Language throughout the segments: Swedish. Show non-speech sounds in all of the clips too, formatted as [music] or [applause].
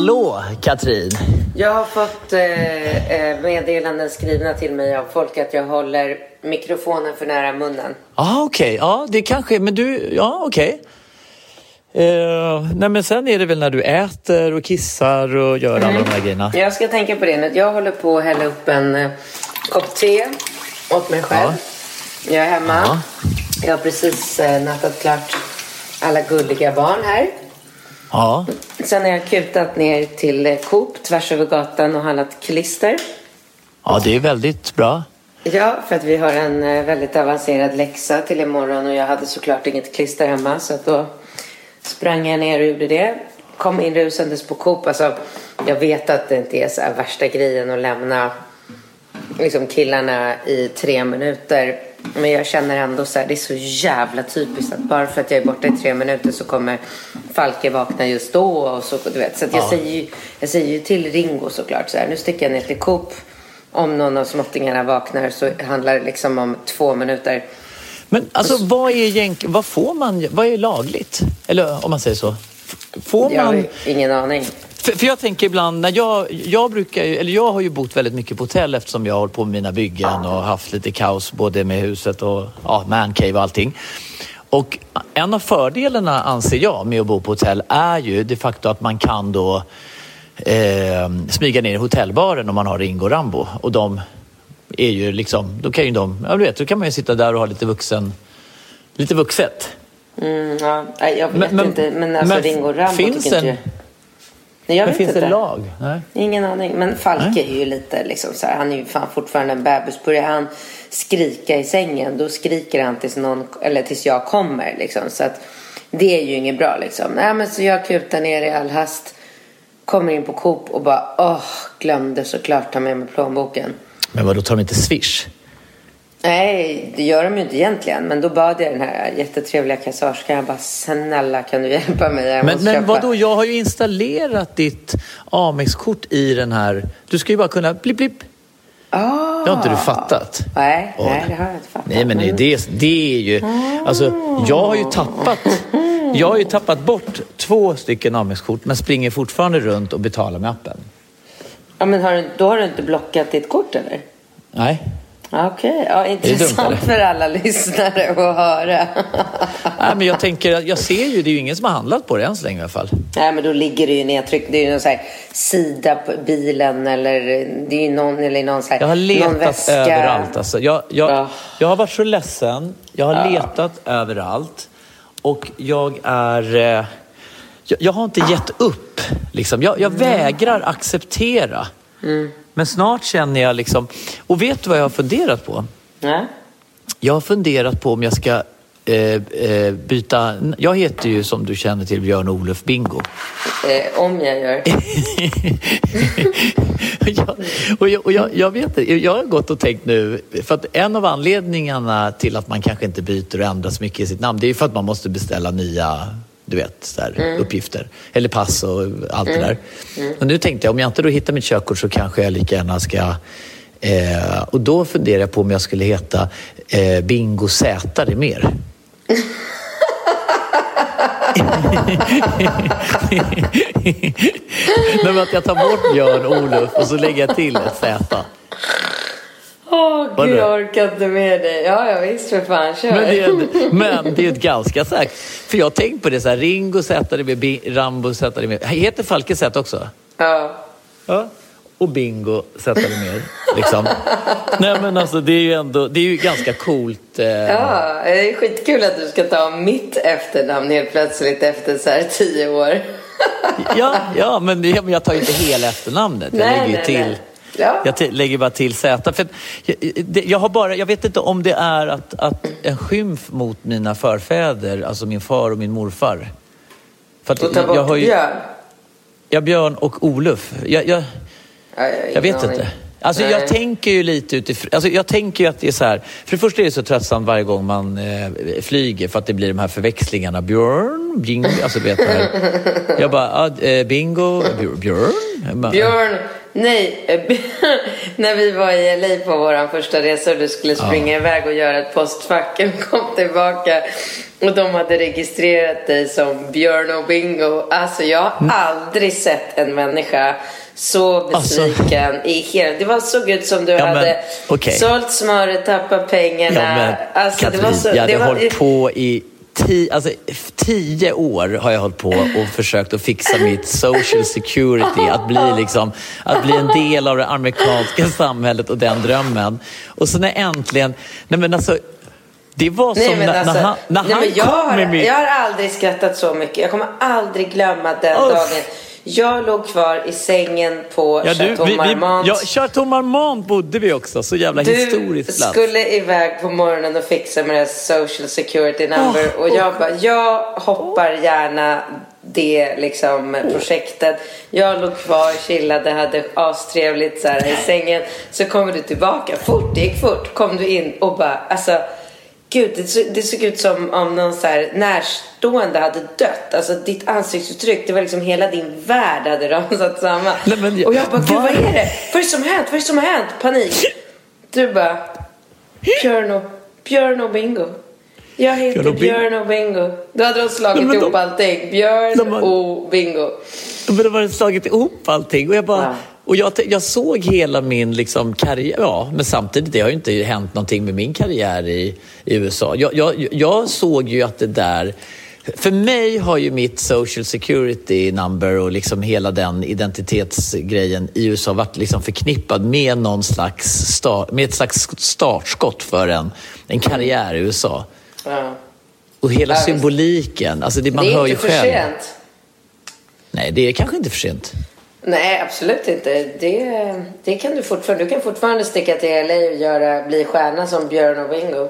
Hallå Katrin! Jag har fått eh, eh, meddelanden skrivna till mig av folk att jag håller mikrofonen för nära munnen. Ja okej, ja det kanske, men du, ja okej. Eh, nej men sen är det väl när du äter och kissar och gör alla de här grejerna. Jag ska tänka på det nu. Jag håller på att hälla upp en eh, kopp te åt mig själv. Jag är hemma. Ja. Jag har precis eh, nattat klart alla gulliga barn här. Ja, Sen har jag kutat ner till eh, Coop tvärs över gatan och handlat klister. ja det är väldigt bra. Ja, för att vi har en eh, väldigt avancerad läxa till imorgon och jag hade såklart inget klister hemma så att då sprang jag ner och gjorde det. Kom in rusandes på Coop. Alltså, jag vet att det inte är så värsta grejen att lämna liksom killarna i tre minuter. Men jag känner ändå så här, det är så jävla typiskt att bara för att jag är borta i tre minuter så kommer Falke vakna just då. Och så, du vet. så jag, Ja. säger ju, jag säger ju till Ringo såklart så här, nu sticker jag ner till Coop. Om någon av småttingarna vaknar så handlar det liksom om två minuter. Men alltså vad är egentligen, vad får man, vad är lagligt? Eller om man säger så. Får Jag man... har ingen aning. För, för jag tänker ibland, när jag, jag brukar ju, eller jag har ju bott väldigt mycket på hotell eftersom jag har hållit på med mina byggen och haft lite kaos både med huset och ja, mancave och allting. Och en av fördelarna anser jag med att bo på hotell är ju det faktum att man kan då eh, smyga ner i hotellbaren om man har Ringo och Rambo. Och de är ju liksom, då kan ju de, ja du vet, då kan man ju sitta där och ha lite vuxen, lite vuxet. Mm, ja, jag vet Men- men- inte. Men alltså men Ringo Rambo finns tycker en- inte... Nej, jag Men vet finns inte. det lag? Nej. Ingen aning. Men Falke Nej. är ju lite liksom så här, han är ju fan fortfarande en bebis. Börjar han skrika i sängen då skriker han tills, någon, eller tills jag kommer liksom. Så att det är ju inget bra liksom. Nej men så jag kutar ner i all hast. Kommer in på Coop och bara åh, glömde såklart ta med mig plånboken. Men vad då tar de inte Swish? Nej, det gör de ju inte egentligen. Men då bad jag den här jättetrevliga kassörskan. Jag bara, snälla kan du hjälpa mig? Jag Men, men köpa." vadå, jag har ju installerat ditt Amex-kort i den här. Du ska ju bara kunna blipp, blipp. Ah. Det har inte du fattat? Nej, nej, det har jag inte fattat. Nej, men det, det, det är ju... Alltså, jag har ju tappat... Jag har ju tappat bort två stycken Amex-kort men springer fortfarande runt och betalar med appen. Ja, men har du, då har du inte blockat ditt kort eller? Nej. Okej, ja, dumt, intressant för alla lyssnare att höra. [laughs] Nej, men jag tänker, jag ser ju, det är ju ingen som har handlat på det än så länge i alla fall. Nej, men då ligger det ju nedtryckt. Det är ju någon så här sida på bilen eller det är ju någon eller någon så här, Jag har letat överallt. Alltså. Jag, jag, Ja. jag har varit så ledsen. Jag har letat överallt. Och jag är... Eh, jag, jag har inte gett upp. Liksom. Jag, jag vägrar acceptera. Men snart känner jag liksom... Och vet du vad jag har funderat på? Nej. Jag har funderat på om jag ska eh, eh, byta... Jag heter ju som du känner till Björn-Olof Bingo. Eh, om jag gör. [laughs] jag, och jag, och jag, jag vet det, jag har gått och tänkt nu, för att en av anledningarna till att man kanske inte byter och ändrar så mycket i sitt namn, det är ju för att man måste beställa nya du vet, så här, uppgifter. Eller pass och allt det där. Och nu tänkte jag, om jag inte då hittar mitt körkort så kanske jag lika gärna ska... Eh, och då funderar jag på om jag skulle heta eh, Bingo Z, det mer. [laughs] Nej, men att jag tar bort Björn Olof och så lägger jag till ett Z. Åh Var gud, jag orkar inte med dig. Ja, ja visst för fan, kör. Men det, är, [laughs] men det är ett ganska sagt. För jag har tänkt på det så här, Ringo sätter det med, Rambo sätter det med. Heter Falke Zätt också? Ja. Ja. Och Bingo sätter det med. Liksom. Nej men alltså det är ju ändå, det är ju ganska coolt. Eh, ja, det är skitkul att du ska ta mitt efternamn helt plötsligt efter så här tio år. ja, ja, men, jag tar ju inte hela efternamnet. Jag Nej, lägger ju till. nej. Ja. Jag lägger bara till Z. För att jag, har bara, jag vet inte om det är att, att en skymf mot mina förfäder, alltså min far och min morfar. För att Och ta bort jag har ju, Björn. Ja, Björn och Olof. Jag, jag, Ja, jag, vet inte. Alltså, Nej. jag tänker ju lite utifrån... Alltså, jag tänker ju att det är så här... För det första är det så tröttsamt varje gång man eh, flyger för att det blir de här förväxlingarna. Björn, bingo, alltså du vet det här. Jag bara, ah, bingo, Björ- Björn? Björn, nej. [laughs] När vi var i LA på vår första resa och du skulle springa iväg och göra ett postfack och [laughs] kom tillbaka och de hade registrerat dig som Björn och Bingo. Alltså jag har Mm. aldrig sett en människa så besviken i hela... Det var så ut som du Alltså- Ja, men, hade okej. sålt smöret, tappat pengarna. Ja, men alltså, Katrin, det var så, jag hade det var, hållit på i tio, alltså, tio år har jag hållit på och försökt att fixa mitt social security, att bli, liksom, att bli en del av det amerikanska samhället och den drömmen. Och så när äntligen, nej men alltså, det var som Nej, men när, alltså, när han, när nej, han jag, kom har, med mitt... jag har aldrig skrattat så mycket. Jag kommer aldrig glömma den Uff. dagen. Jag låg kvar i sängen på Ja, du, Chateau vi, vi, Marmont. ja, Chateau Marmont bodde vi också, så jävla du historisk plats. skulle iväg på morgonen och fixa med här social security number. Åh, och jag bara, jag hoppar gärna det liksom projektet. Jag låg kvar, chillade, hade astrevligt så här i sängen. Så kommer du tillbaka, fort, det gick fort. Kom du in och bara, alltså Gud, det det såg ut som om någon så här närstående hade dött. Alltså ditt ansiktsuttryck, det var liksom hela din värld hade rasat samman. Nej, jag- och jag bara, gud vad- är det? Vad är det som hänt? Vad är det som hänt? Panik. Du bara, Björn och, Björn och Bingo. Jag heter Björn och Bingo. Björn och Bingo. Då hade de slagit Nej, ihop de- allting. Björn de och Bingo. Men det var slagit ihop allting. Och jag, bara, Ja. Och jag, jag såg hela min liksom, karriär. Ja, men samtidigt, det har ju inte hänt någonting med min karriär i, i USA. Jag, jag, jag såg ju att det där... För mig har ju mitt social security number och liksom hela den identitetsgrejen i USA varit liksom förknippad med, någon slags start, med ett slags startskott för en, en karriär i USA. Ja. Och hela symboliken, alltså det, man det är hör ju inte för själv. sent. Nej, det är kanske inte för sent. Nej, absolut inte. Det, det kan du fortfarande. Du kan fortfarande sticka till LA och göra, bli stjärna som Björn och Bingo.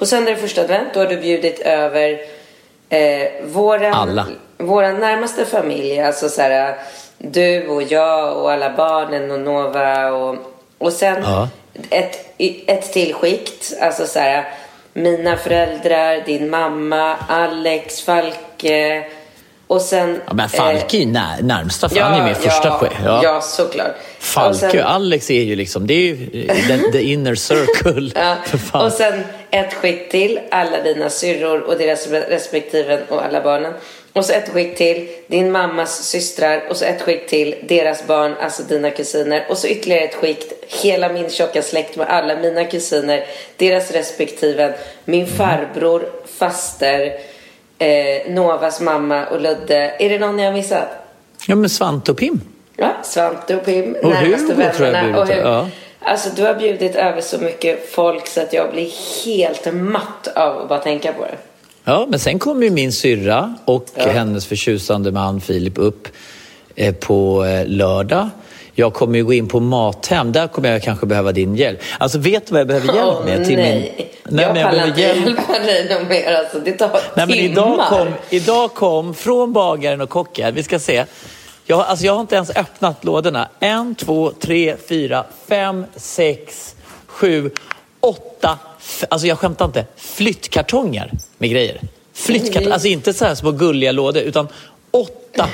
På söndag är första advent. Då har du bjudit över eh, våran, Alla. våran närmaste familj. Alltså så här, du och jag och alla barnen och Nova. Och, och sen Ja. Ett, ett till skikt. Alltså så här, mina föräldrar, din mamma, Alex, Falke. Och sen... Ja, men Falke är ju när, närmsta, för han är med i första ja, ske. Ja, Ja. såklart. Och Falke sen- och Alex är ju liksom, det är ju the, the inner circle. [laughs] Ja. [laughs] För fan. Och sen ett skikt till, alla dina syrror och deras respektive och alla barnen. Och så ett skikt till, din mammas systrar. Och så ett skikt till, deras barn, alltså dina kusiner. Och så ytterligare ett skikt, hela min tjocka släkt med alla mina kusiner, deras respektive, min farbror, faster, eh, Novas mamma och Ludde. Är det någon jag har missat? Ja, men Svante och Pim. Ja, Svante och Pim, Och närmaste Hugo vännerna. Och Hugo. ja. Alltså du har bjudit över så mycket folk så att jag blir helt matt av att bara tänka på det. Ja, men sen kommer ju min syrra och Ja. hennes förtjusande man Filip upp eh, på eh, lördag. Jag kommer ju gå in på Mathem. Där kommer jag kanske behöva din hjälp. Alltså, vet du vad jag behöver hjälp med? nej. Nej, jag men pallar inte hjälpa dig något mer. Alltså, det tar Nej, timmar. idag kom, idag kom från bagaren och kocken, vi ska se. Jag, alltså jag har inte ens öppnat lådorna. En, två, tre, fyra, fem, sex, sju, åtta, alltså jag skämtar inte, flyttkartonger med grejer. Flyttkartonger, alltså inte så här små gulliga lådor, utan åtta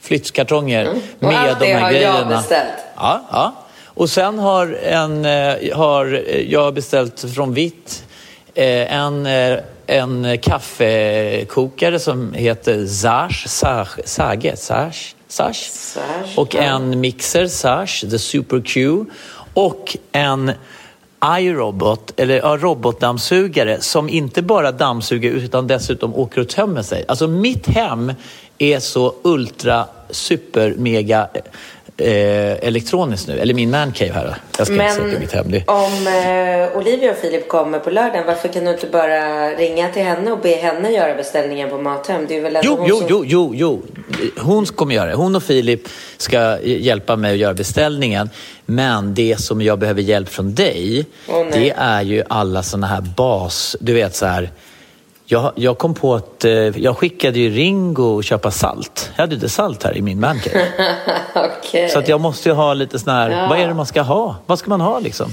flyttkartonger Mm. Och med allt de det här har jag grejerna. beställt. Ja, ja. Och sen har, en, eh, har eh, jag beställt från Vitt eh, en, en kaffekokare som heter Zage, Sage, Sage, Sage. Sage, Och en mixer, Sage, The Super Q. Och en iRobot, eller ja, robotdammsugare som inte bara dammsuger utan dessutom åker och tömmer sig. Alltså mitt hem är så ultra super mega eh, elektroniskt nu. Eller min mancave här. Jag ska inte att det är mitt hem. Det. om eh, Olivia och Filip kommer på lördagen, varför kan du inte bara ringa till henne och be henne göra beställningen på Mathem? Det är väl Jo, jo, som... jo, jo, jo. Hon kommer göra det. Hon och Filip ska hjälpa mig att göra beställningen. Men det som jag behöver hjälp från dig, nej. det är ju alla såna här bas... Du vet så här... Jag, jag kom på att eh, jag skickade ju Ringo köpa salt. Jag hade inte salt här i min mancave. [laughs] Okej. Så att jag måste ju ha lite sån här... Vad är det man ska ha? Vad ska man ha liksom?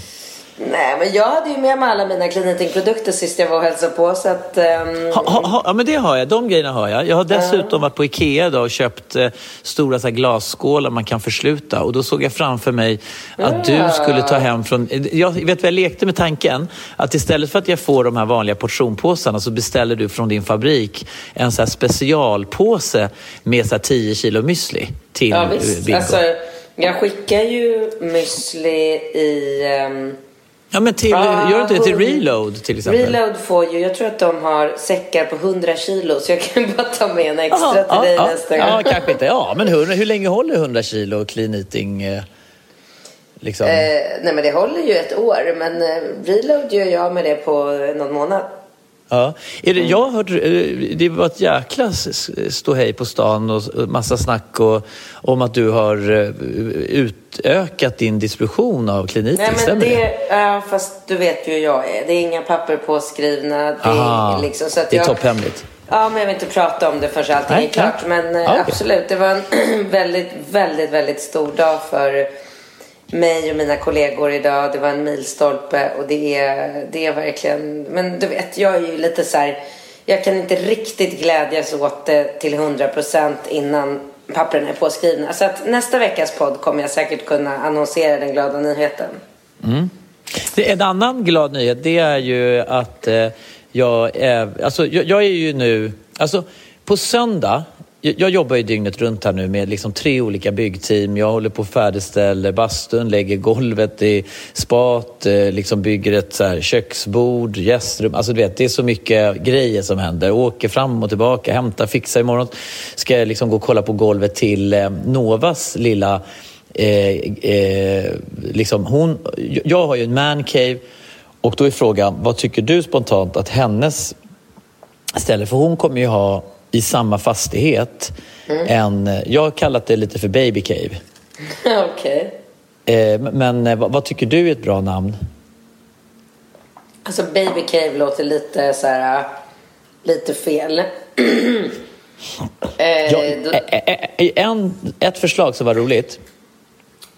Nej, men jag hade ju med mig alla mina Clean-Eating-produkter sist jag var och hälsade på. Så att, ehm, Ha, ha, ha, ja, men det har jag. De grejerna har jag. Jag har dessutom varit på Ikea idag och köpt eh, stora så här, glasskålar man kan försluta. Och då såg jag framför mig att du skulle ta hem från... Jag vet vad jag lekte med tanken? Att istället för att jag får de här vanliga portionpåsarna så beställer du från din fabrik en så här specialpåse med så här 10 kilo müsli till ja, eh, visst. Bingo. Alltså, jag skickar ju müsli i... ehm, ja, men till, ah, gör inte det till Reload till exempel? Reload får ju, jag tror att de har säckar på 100 kilo så jag kan [laughs] bara ta med en extra Jaha, till ja, dig ja, nästa ja, gång. kanske inte. Ja, men hur, hur länge håller 100 kilo clean eating? Eh, liksom? Eh, nej men det håller ju ett år men eh, reload gör jag med det på någon månad. Ja. Är Mm. det, jag har hört, eh, det var ett jäkla ståhej på stan och massa snack och, om att du har eh, utökat din distribution av eating. Nej men Stämmer det? det, ja, fast du vet ju hur jag är. Det är inga papper påskrivna. Det Aha, är, liksom, så att det är jag, topphemligt. Ja, men jag vill inte prata om det förrän allting Nej, är klart. Men eh, okej. absolut, det var en [clears throat] väldigt, väldigt, väldigt stor dag för mig och mina kollegor idag. Det var en milstolpe och det är, det är verkligen... Men du vet, jag är ju lite så här... Jag kan inte riktigt glädjas åt det till 100% innan pappren är påskrivna. Så att nästa veckas podd kommer jag säkert kunna annonsera den glada nyheten. Mm. Det, en annan glad nyhet det är ju att eh, jag, är, alltså, jag, jag är ju nu... Alltså, på söndag, jag, jobbar ju dygnet runt här nu med liksom tre olika byggteam. Jag håller på att färdigställa bastun, lägger golvet i spat, eh, liksom bygger ett så här, köksbord, gästrum. Alltså du vet, det är så mycket grejer som händer. Åker fram och tillbaka, hämtar, fixar. Imorgon ska jag liksom gå och kolla på golvet till eh, Novas lilla eh, eh, liksom hon, jag har ju en mancave och då är frågan, vad tycker du spontant att hennes ställe, för hon kommer ju ha i samma fastighet en, jag har kallat det lite för baby cave. [laughs] Okej. Eh, men eh, vad, vad tycker du är ett bra namn? Alltså baby cave låter lite så här... äh, Lite fel. [clears throat] eh, Ja, då, eh, eh, eh, en, ett förslag som var roligt,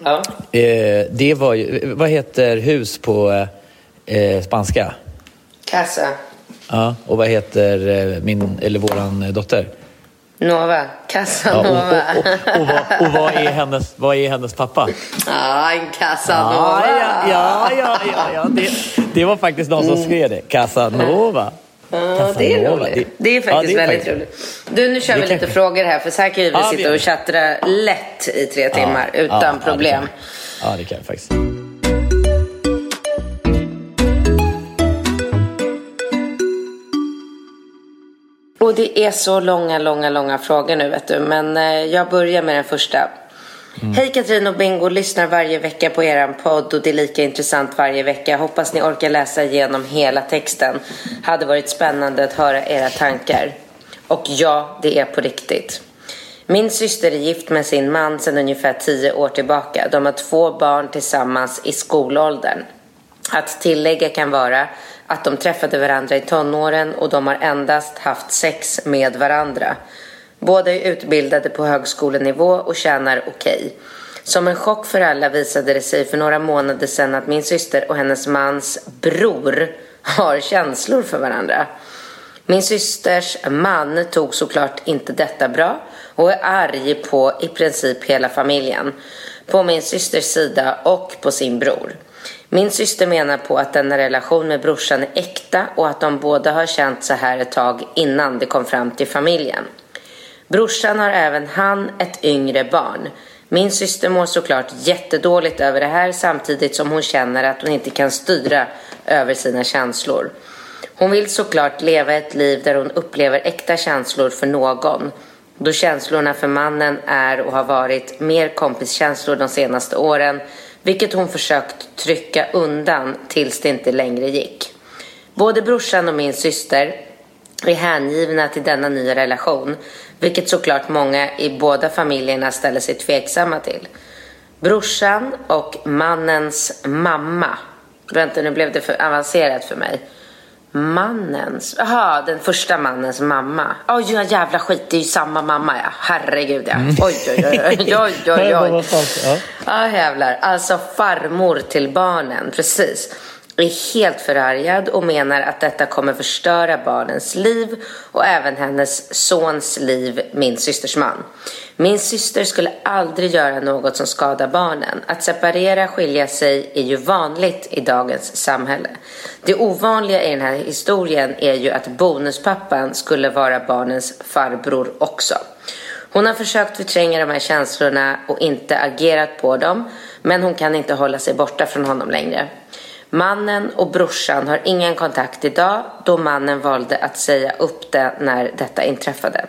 ja. eh, det var ju, vad heter hus på eh, spanska? Casa. Ja, och vad heter eh, min, eller våran dotter? Nova. Casa Ja, och, och, och, och, vad, och vad, är hennes, vad är hennes pappa? [laughs] Ja, en Casanova. Ja, ja, ja, ja, ja. Det, det var faktiskt någon som skrev det. Casanova. Ja, det är Casanova. roligt. Det är faktiskt Ja, det är väldigt faktiskt- roligt. Du, nu kör vi lite kanske- frågor här för så här kan ju vi vi sitta och chattra lätt i tre timmar utan ja, ja, det problem. kan vi. Ja, det kan jag faktiskt. Och det är så långa, långa, långa frågor nu vet du. Men eh, jag börjar med den första. Hej Katrin och Bingo, lyssnar varje vecka på er podd och det är lika intressant varje vecka. Hoppas ni orkar läsa igenom hela texten. Hade varit spännande att höra era tankar. Och ja, det är på riktigt. Min syster är gift med sin man sedan ungefär tio år tillbaka. De har två barn tillsammans i skolåldern. Att tillägga kan vara att de träffade varandra i tonåren och de har endast haft sex med varandra. Båda är utbildade på högskolenivå och tjänar okej. Som en chock för alla visade det sig för några månader sedan att min syster och hennes mans bror har känslor för varandra. Min systers man tog såklart inte detta bra och är arg på i princip hela familjen. På min systers sida och på sin bror. Min syster menar på att denna relation med brorsan är äkta och att de båda har känt så här ett tag innan det kom fram till familjen. Brorsan har även han ett yngre barn. Min syster mår såklart jättedåligt över det här samtidigt som hon känner att hon inte kan styra över sina känslor. Hon vill såklart leva ett liv där hon upplever äkta känslor för någon. Då känslorna för mannen är och har varit mer kompiskänslor de senaste åren vilket hon försökt trycka undan tills det inte längre gick. Både brorsan och min syster är hängivna till denna nya relation vilket såklart många i båda familjerna ställer sig tveksamma till. Brorsan och mannens mamma. Vänta, nu blev det för avancerat för mig. Mannens, jaha, den första mannens mamma. Oj, oh, jävla skit, det är ju samma mamma ja. Herregud ja. Mm. Oj, oj, oj, oj, oj, oj. oj. [laughs] Ja, jävlar. Alltså farmor till barnen, precis är helt förargad och menar att detta kommer förstöra barnens liv och även hennes sons liv, min systers man. Min syster skulle aldrig göra något som skadar barnen. Att separera, skilja sig är ju vanligt i dagens samhälle. Det ovanliga i den här historien är ju att bonuspappan skulle vara barnens farbror också. Hon har försökt förtränga de här känslorna och inte agerat på dem men hon kan inte hålla sig borta från honom längre. Mannen och brorsan har ingen kontakt idag då mannen valde att säga upp det när detta inträffade.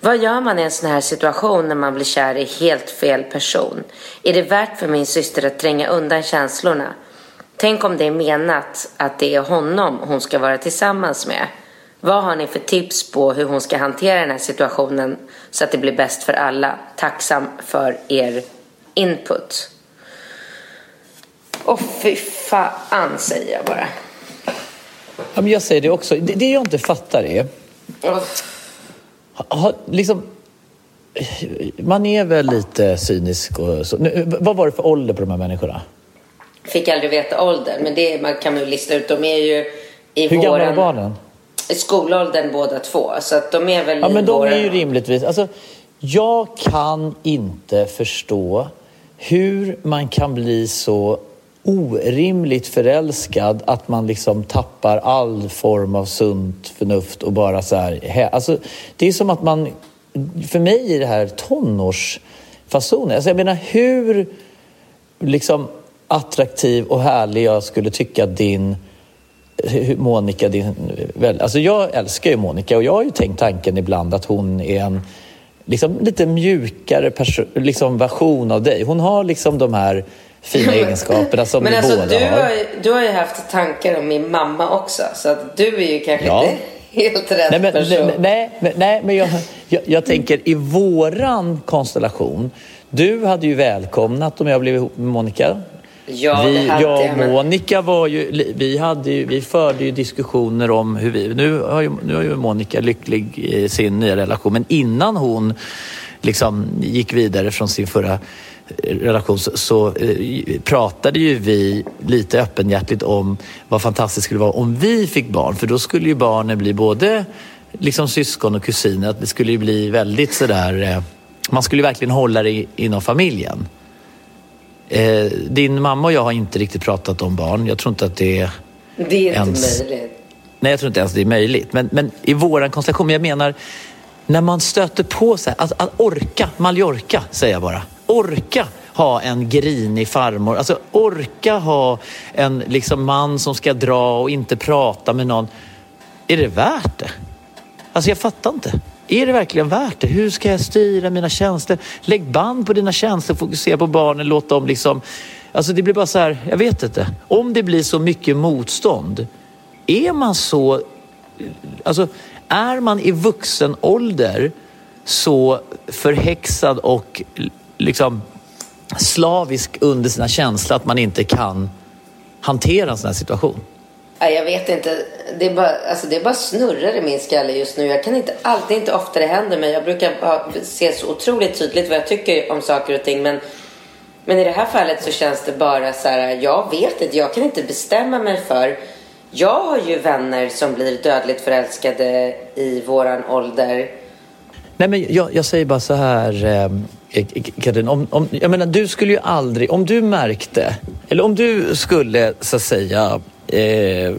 Vad gör man i en sån här situation när man blir kär i helt fel person? Är det värt för min syster att tränga undan känslorna? Tänk om det är menat att det är honom hon ska vara tillsammans med. Vad har ni för tips på hur hon ska hantera den här situationen så att det blir bäst för alla? Tacksam för er input. Och fy fan säger jag bara. Ja, men jag säger det också. Det, det jag inte fattar är... Oh. Ha, liksom, man är väl lite cynisk och så. Nu, vad var det för ålder på de här människorna? Fick aldrig veta åldern, men det man kan man lista ut. De är ju i Hur gamla är barnen? I skolåldern båda två. Så att de är väl Ja, men de våran... är ju rimligtvis... Alltså, jag kan inte förstå hur man kan bli så orimligt förälskad att man liksom tappar all form av sunt förnuft och bara så här... Alltså, det är som att man... För mig är det här tonårsfasonen. Alltså jag menar hur liksom attraktiv och härlig jag skulle tycka din Monica, din... Alltså jag älskar ju Monica och jag har ju tänkt tanken ibland att hon är en liksom lite mjukare liksom version av dig. Hon har liksom de här fina egenskaperna som Men vi alltså, båda du har. har du har ju haft tankar om min mamma också. Så att du är ju kanske ja. inte [laughs] helt rätt nej, men, person. Nej, nej, nej men jag, jag, jag, tänker i våran konstellation. Du hade ju välkomnat om jag blev ihop med Monica. Ja, vi, det hade jag och Monica var ju, vi, hade ju, vi förde ju diskussioner om hur vi... Nu har ju, nu är ju Monica lycklig i sin nya relation men innan hon liksom gick vidare från sin förra relation så, så eh, pratade ju vi lite öppenhjärtigt om vad fantastiskt skulle vara om vi fick barn. För då skulle ju barnen bli både liksom syskon och kusiner. Att det skulle ju bli väldigt sådär... Eh, man skulle ju verkligen hålla det inom familjen. Eh, din mamma och jag har inte riktigt pratat om barn. Jag tror inte att det är Det är ens... inte möjligt. Nej, jag tror inte ens det är möjligt. Men, men i våran konstellation, jag menar när man stöter på sig, att, att orka, Mallorca säger jag bara orka ha en grinig farmor. Alltså orka ha en liksom, man som ska dra och inte prata med någon. Är det värt det? Alltså jag fattar inte. Är det verkligen värt det? Hur ska jag styra mina känslor? Lägg band på dina känslor, fokusera på barnen, låt dem liksom... Alltså det blir bara så här, jag vet inte. Om det blir så mycket motstånd, är man så... Alltså är man i vuxen ålder så förhäxad och liksom slavisk under sina känslor att man inte kan hantera en sån här situation? Jag vet inte. Det är, bara, alltså det är bara snurrar i min skalle just nu. Jag kan inte alltid, inte ofta det händer mig. Jag brukar se så otroligt tydligt vad jag tycker om saker och ting. Men, men i det här fallet så känns det bara så här. Jag vet inte. Jag kan inte bestämma mig för. Jag har ju vänner som blir dödligt förälskade i våran ålder. Nej men jag, jag säger bara så här. Eh, Eh, Katrin, om, om, jag menar, du skulle ju aldrig, om du märkte, eller om du skulle så att säga eh,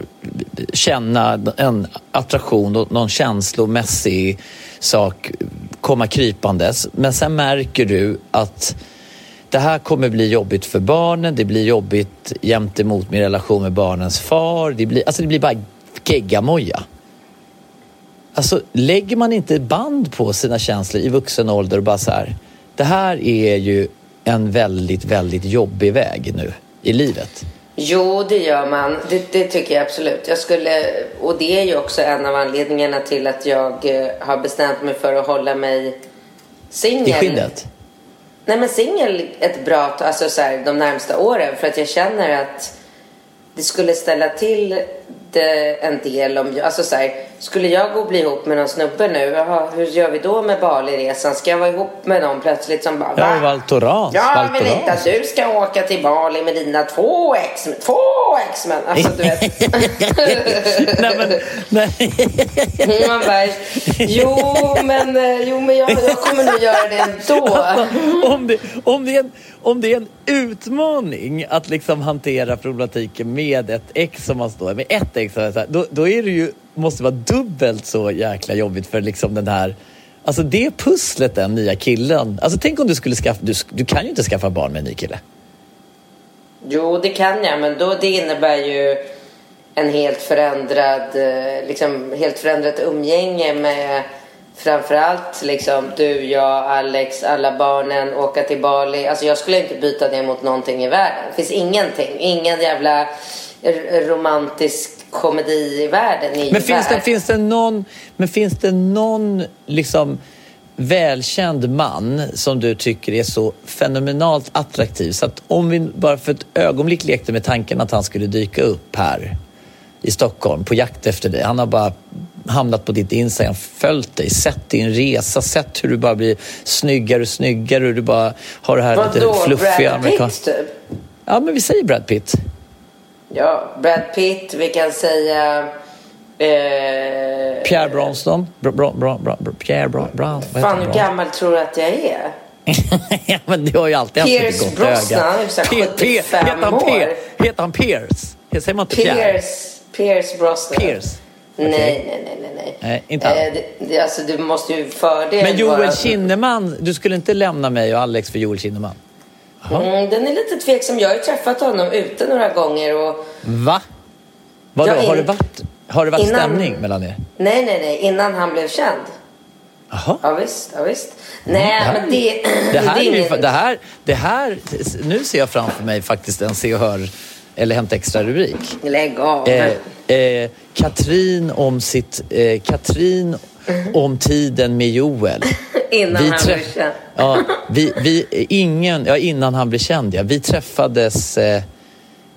känna en attraktion och någon känslomässig sak komma krypandes, men sen märker du att det här kommer bli jobbigt för barnen, det blir jobbigt gentemot min relation med barnens far, det blir, alltså det blir bara geggamoja. Alltså, lägger man inte band på sina känslor i vuxen ålder och bara så här, det här är ju en väldigt, väldigt jobbig väg nu i livet. Jo, det gör man. Det, det, tycker jag absolut. Jag skulle, och det är ju också en av anledningarna till att jag eh, har bestämt mig för att hålla mig singel. I skinnet? Nej, men singel ett bra alltså så här, de närmsta åren. För att jag känner att det skulle ställa till det en del om, alltså så här, skulle jag gå och bli ihop med någon snubbe nu, jaha, hur gör vi då med Bali-resan? Ska jag vara ihop med någon plötsligt som bara, va? Ja, Valtoras. Jag vill inte att du ska åka till Bali med dina två ex, två ex-män. Alltså du vet. [laughs] nej, men, nej. [laughs] Man bara, jo men, eh, jo, men jag, jag kommer nog göra det ändå. [laughs] Alltså, om, det, om, det är en, om det är en utmaning att liksom hantera problematiken med ett ex som man står med ett ex, då, då är det ju, måste det vara dubbelt så jäkla jobbigt för liksom den här Alltså det pusslet den nya killen. Alltså tänk om du skulle skaffa, du, du kan ju inte skaffa barn med en ny kille. Jo, det kan jag, men då det innebär ju en helt förändrad, eh, liksom helt förändrat umgänge med framförallt liksom du, jag, Alex, alla barnen, åka till Bali. Alltså jag skulle inte byta det mot någonting i världen. Det finns ingenting, ingen jävla romantisk komedi i världen. Men finns det, finns det någon, men finns det någon liksom välkänd man som du tycker är så fenomenalt attraktiv så att om vi bara för ett ögonblick lekte med tanken att han skulle dyka upp här i Stockholm på jakt efter dig. Han har bara hamnat på ditt Instagram, följt dig, sett din resa, sett hur du bara blir snyggare och snyggare och du bara har det här Vadå, lite fluffiga Brad Pitt typ? Ja, men vi säger Brad Pitt. Ja, Brad Pitt, vi kan säga... Eh... Pierre Bronston. Bra, bra, bra, bra, Pierre Bra, Bra, Fan, hur gammal tror du att jag är? [laughs] ja, men du har ju alltid Pierce haft ett gott Brosnan, öga. Pierce Brosnan, 75 heter han år. Heter han Pierce? Säger man inte Pierce? Pierce Brosnan. Pierce. Okay. Nej, nej, nej, nej. nej inte. Eh, det, det, alltså, du måste ju fördel Men Joel vara... Kinnaman, du skulle inte lämna mig och Alex för Joel Kinnaman? Mm, den är lite tveksam. Jag har ju träffat honom ute några gånger och... Va? Vadå, ja, in... har det varit, har det varit innan... stämning mellan er? Nej, nej, nej. Innan han blev känd. Jaha. Ja, visst. Ja, visst. Nej, det här, men det... Det här, [clears throat] det, är ju, det, här, det här... Nu ser jag framför mig faktiskt en Se och Hör eller Hämta Extra-rubrik. Lägg av. Eh, eh, Katrin om sitt... Eh, Katrin om tiden med Joel. [laughs] innan vi han blev känd. ja, vi, vi, ingen, ja, innan han blev känd, ja. Vi träffades...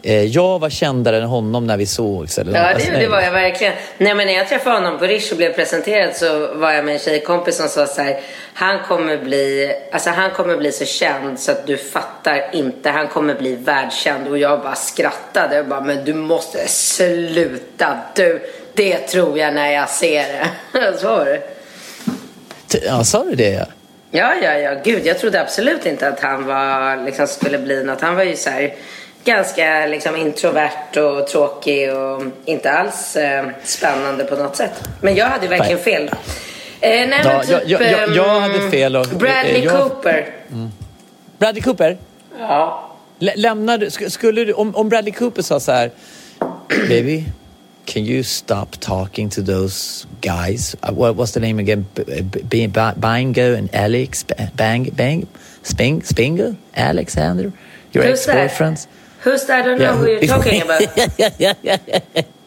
Eh, jag var kändare än honom när vi sågs. Eller ja, det, det var jag verkligen. Nej, men när jag träffade honom på Rish och blev presenterad så var jag med en tjejkompis som sa så här. Han kommer bli, alltså han kommer bli så känd så att du fattar inte. Han kommer bli världskänd. Och jag bara skrattade. Jag bara, men du måste sluta. Du, det tror jag när jag ser det. [laughs] så var det. Ja, sa du det? Ja. Ja, ja, ja. Gud, jag trodde absolut inte att han var, liksom, skulle bli något. Han var ju så här, ganska liksom, introvert och tråkig och inte alls eh, spännande på något sätt. Men jag hade verkligen fel. Eh, nej, ja, typ, jag, jag, jag, hade ehm, fel. Och, Bradley jag, Cooper. Mm. Bradley Cooper? Ja. lämnar du, skulle du, om, om Bradley Cooper sa så här, baby, can you stop talking to those guys? Uh, what, what's the name again? B- B- Bango and Alex? Bang, bang, Sping, Spinger? Alexander? Your ex-boyfriends? Who's that? I don't know who you're talking about. [laughs]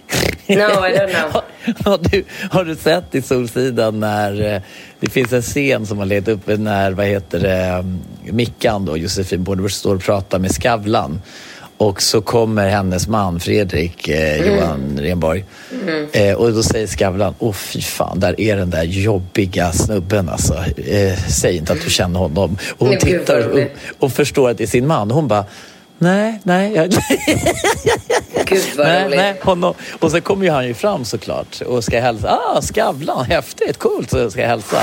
no, I don't know. [laughs] Har du, har du sett i Solsidan när eh, det finns en scen som har letat upp när, vad heter det, um, Mickan då, Josefin Bornebusch står och pratar med Skavlan och så kommer hennes man Fredrik eh, mm. Johan Renborg. Mm. Eh, och då säger Skavlan, åh fy fan, där är den där jobbiga snubben alltså. Eh, säg inte att du känner honom. Och hon tittar och, och, förstår att det är sin man. Hon bara, nej, nej. Jag... [laughs] Gud vad nej, roligt. nej, honom. Och så kommer ju han ju fram såklart och ska hälsa. Ah, Skavlan, häftigt, coolt, så ska jag hälsa.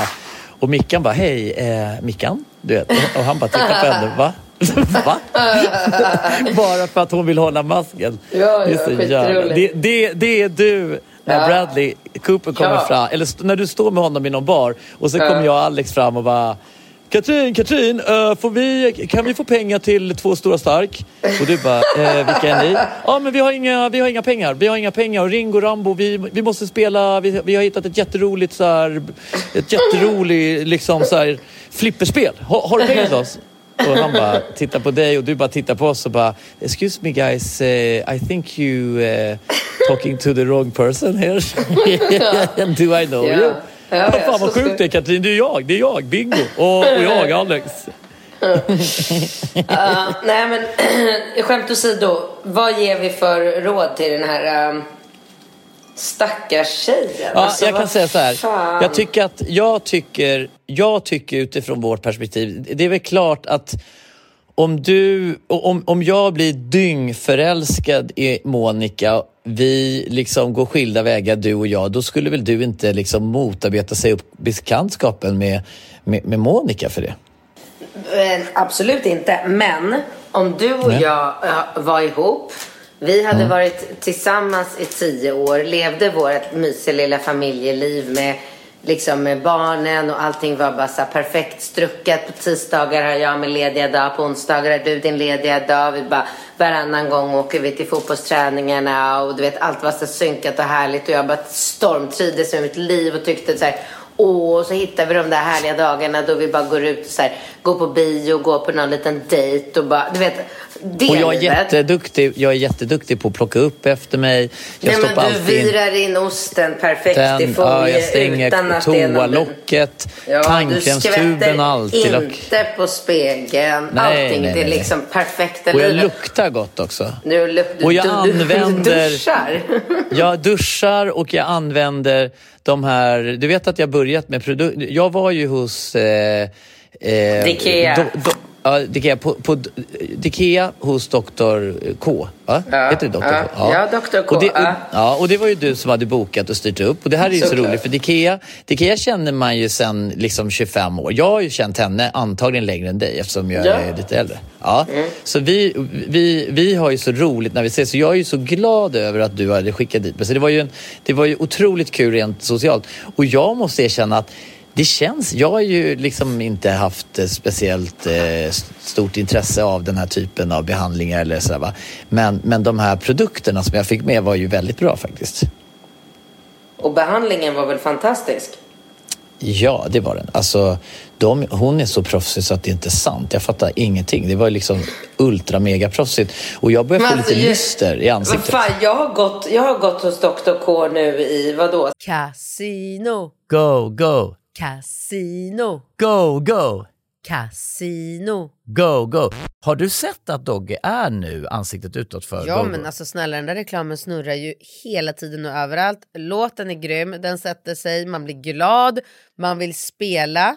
Och Mickan bara, hej, eh, Mickan? Du vet. Och han bara tittar på henne, va? [laughs] Va? [laughs] Bara för att hon vill hålla masken. Ja, det, är så jävla... det, det, det är du när. Bradley Cooper kommer Ja. fram. Eller när du står med honom i någon bar och så kommer jag och Alex fram och bara Katrin, Katrin, får vi, kan vi få pengar till två stora stark? Och du bara, eh, vilka är ni? Ja, men vi har, inga, vi har inga pengar. Vi har inga pengar. Och Ringo Rambo, vi, vi måste spela, vi, vi har hittat ett jätteroligt så här, ett jätteroligt liksom så här, flipperspel. Har, har du pengar till oss? Och han bara tittar på dig och du bara tittar på oss och bara Excuse me guys, eh, I think you eh, talking to the wrong person here. [laughs] [laughs] Do I know Ja. you? Ja, Ja, fan vad sjukt det är Katrin, det är jag, det är jag, Bingo. Och, och jag, Alex. Ja, nej men [clears throat] skämt åsido, vad ger vi för råd till den här um, stackars tjejen? Ja, Alltså, jag kan säga så här. fan? Jag tycker att, jag tycker, jag tycker utifrån vårt perspektiv, det är väl klart att om du, om, om jag blir dyngförälskad i Monica, vi liksom går skilda vägar du och jag, då skulle väl du inte liksom motarbeta sig upp bekantskapen med, med, med Monica för det? Eh, Absolut inte. Men om du och Nej. jag eh, var ihop. Vi hade varit tillsammans i tio år. Levde vårt mysiga lilla familjeliv med, liksom med barnen och allting var bara så perfekt struckat. På tisdagar har jag min lediga dag. På onsdagar har du din lediga dag. Vi bara, varannan gång åker vi till fotbollsträningarna och du vet allt var så synkat och härligt. Och jag bara stormtrivdes med mitt liv och tyckte så här och så hittar vi de där härliga dagarna då vi bara går ut och så här, går på bio, går på någon liten dejt och bara, du vet, det Och jag är, livet. jätteduktig, jag är jätteduktig på att plocka upp efter mig. Jag Nej, men du alltid in virar in osten perfekt i den, folie ja, jag utan stänger att är någon... toalocket, Ja, du tandkrämstuben skvätter och alltid. Och, inte på spegeln. Nej, Allting, nej, det är nej, nej. liksom perfekta och jag livet. luktar gott också. Du, luk- du, Och jag du, du, använder- Du duschar. [laughs] Jag duschar och jag använder de här... Du vet att jag börjat med produkter. Jag var ju hos... Eh, eh, Dikea. Do, do, ja, Dikea, på, på Dikea hos Dr K. Va? Ja, Heter det Dr ja. K? Ja, Dr. K, Och det, och, ja. ja, och det var ju du som hade bokat och styrt upp. Och det här är ju så Såklart. roligt för Dikea, Dikea känner man ju sedan liksom 25 år. Jag har ju känt henne antagligen längre än dig eftersom jag Ja. är lite äldre. Ja. Så vi, vi, vi har ju så roligt när vi ses. Så jag är ju så glad över att du hade skickat dit mig. Så det var ju, en, det var ju otroligt kul rent socialt. Och jag måste erkänna att det känns, jag har ju liksom inte haft eh, speciellt eh, stort intresse av den här typen av behandlingar eller sådär va. Men, men de här produkterna som jag fick med var ju väldigt bra faktiskt. Och behandlingen var väl fantastisk? Ja, det var den. Alltså, de, hon är så proffsig så att det inte är sant. Jag fattar ingenting. Det var liksom ultra mega proffsigt. Och jag börjar få alltså, lite lyster i ansiktet. fan, jag har, gått, jag har gått hos Dr. K nu i, vadå? Casino, Go, go, casino, go, go, casino. go, go. Har du sett att Dogge är nu ansiktet utåt för Ja Go, men Go? alltså snälla den där reklamen snurrar ju hela tiden och överallt. Låten är grym, den sätter sig, man blir glad, man vill spela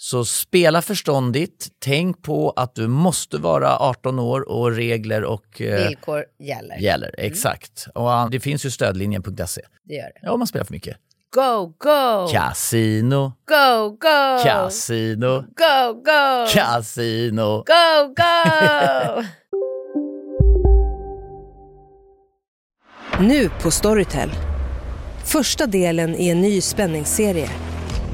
Så spela förståndigt. Tänk på att du måste vara 18 år och regler och eh, Villkor gäller. gäller. Exakt. Och det finns ju stödlinjen.se. Det gör det. Ja, om man spelar för mycket. Go, go! Casino, Go, go! casino, Go, go! casino. Go, go! [laughs] Nu på Storytel. Första delen i en ny spänningsserie.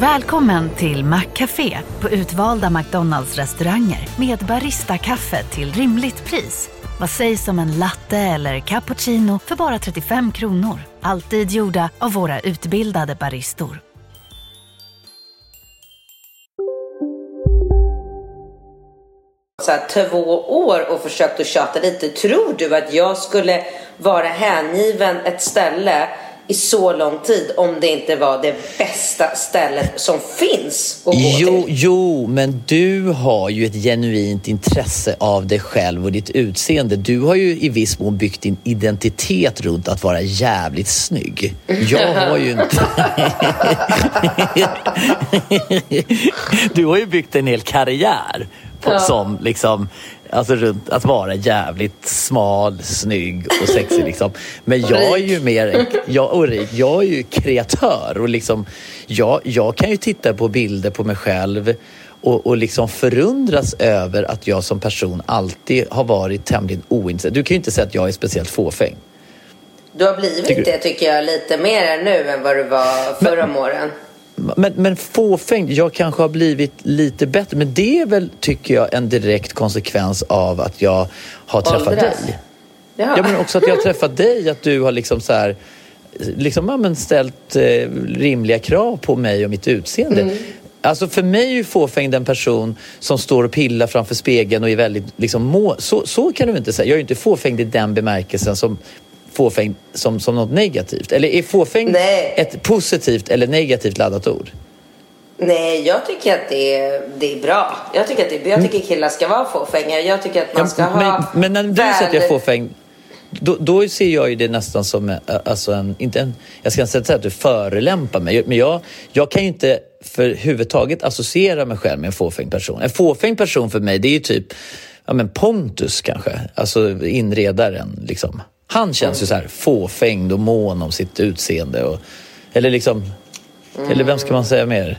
Välkommen till Maccafé på utvalda McDonalds restauranger med Baristakaffe till rimligt pris. Vad sägs om en latte eller cappuccino för bara 35 kronor? Alltid gjorda av våra utbildade baristor. så här, två år och försökt att tjata lite. Tror du att jag skulle vara hängiven ett ställe i så lång tid om det inte var det bästa stället som finns att gå Jo, till? jo, men du har ju ett genuint intresse av dig själv och ditt utseende. Du har ju i viss mån byggt din identitet runt att vara jävligt snygg. Jag [laughs] har ju inte... [laughs] du har ju byggt en hel karriär på, Ja. som liksom... Alltså runt att vara jävligt smal, snygg och sexig liksom. Men jag är ju mer, jag, och rik, jag är ju kreatör och liksom, jag, jag kan ju titta på bilder på mig själv och, och liksom förundras över att jag som person alltid har varit tämligen ointresserad. Du kan ju inte säga att jag är speciellt fåfäng. Du har blivit Tycker det tycker jag lite mer nu än vad du var förra om åren. Men, men fåfäng, jag kanske har blivit lite bättre. Men det är väl, tycker jag, en direkt konsekvens av att jag har träffat Åldras. dig. Ja. Ja, men också att jag har träffat dig, att du har liksom så här, liksom, ja, men ställt eh, rimliga krav på mig och mitt utseende. Mm. Alltså för mig är ju fåfäng den person som står och pillar framför spegeln och är väldigt liksom må- så, så kan du inte säga. Jag är ju inte fåfäng i den bemärkelsen som fåfäng som, som något negativt. Eller är fåfäng Nej. ett positivt eller negativt laddat ord? Nej, jag tycker att det är, det är bra. Jag tycker, att det är, jag tycker killar ska vara fåfänga. Jag tycker att man ska Mm. Ja, ha... men, men när du säger att jag är väl- fåfäng, då, då ser jag ju det nästan som eh, alltså en, inte en, jag ska inte säga att du förelämpar mig, men jag, jag kan ju inte för huvudtaget associera mig själv med en fåfäng person. En fåfäng person för mig, det är ju typ ja, men Pontus kanske, alltså inredaren. Liksom. Han känns ju så här fåfängd och mån om sitt utseende. Och, eller liksom, eller vem ska man säga mer?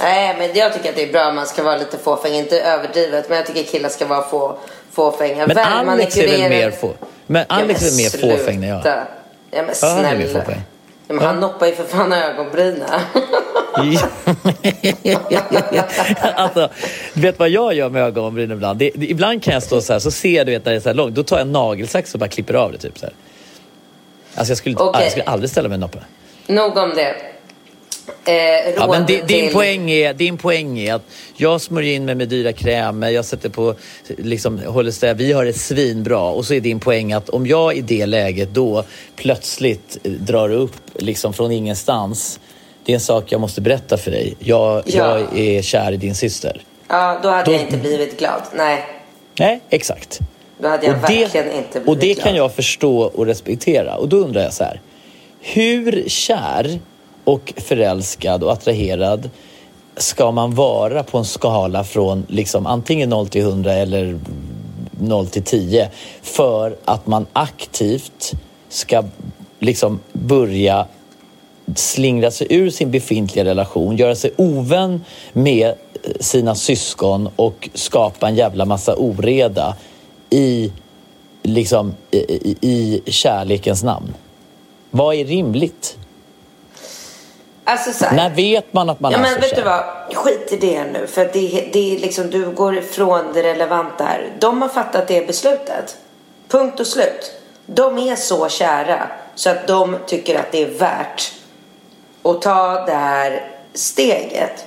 Nej, men jag tycker att det är bra om man ska vara lite fåfäng. Inte överdrivet, men jag tycker killar ska vara få, fåfänga. Men Alex är väl mer, få, men Alex är väl mer fåfäng än jag. Ja, men Ja, snälla. han är mer fåfäng. Ja, men han noppar ju för fan ögonbrynen. [laughs] alltså, du vet vad jag gör med ögonbrynen ibland? Det, det, ibland kan jag stå så här, så ser jag du vet, när det är så här långt. Då tar jag en nagelsax och bara klipper av det. Typ, så här. Alltså, jag, skulle, inte- Okej. jag skulle aldrig ställa mig och noppa. Nog om det. Eh, Ja, men di- din, till- poäng är, din poäng är att jag smörjer in mig med dyra krämer, jag sätter på, liksom, håller ställ, vi har det svinbra. Och så är din poäng att om jag i det läget då plötsligt eh, drar upp liksom från ingenstans, det är en sak jag måste berätta för dig. Jag, Ja. jag är kär i din syster. Ja, då hade Då- jag inte blivit glad. Nej, Nej, exakt. då hade jag Och det, verkligen inte blivit och det glad. kan jag förstå och respektera. Och då undrar jag så här. Hur kär och förälskad och attraherad ska man vara på en skala från liksom antingen 0 till 100 eller 0 till 10 för att man aktivt ska liksom börja slingra sig ur sin befintliga relation, göra sig ovän med sina syskon och skapa en jävla massa oreda i, liksom, i, i, i kärlekens namn. Vad är rimligt? Alltså så här. När vet man att man ja, är men så vet kär? du vad? Skit i det nu. För det, det är liksom, du går ifrån det relevanta här. De har fattat det beslutet. Punkt och slut. De är så kära så att de tycker att det är värt att ta det här steget.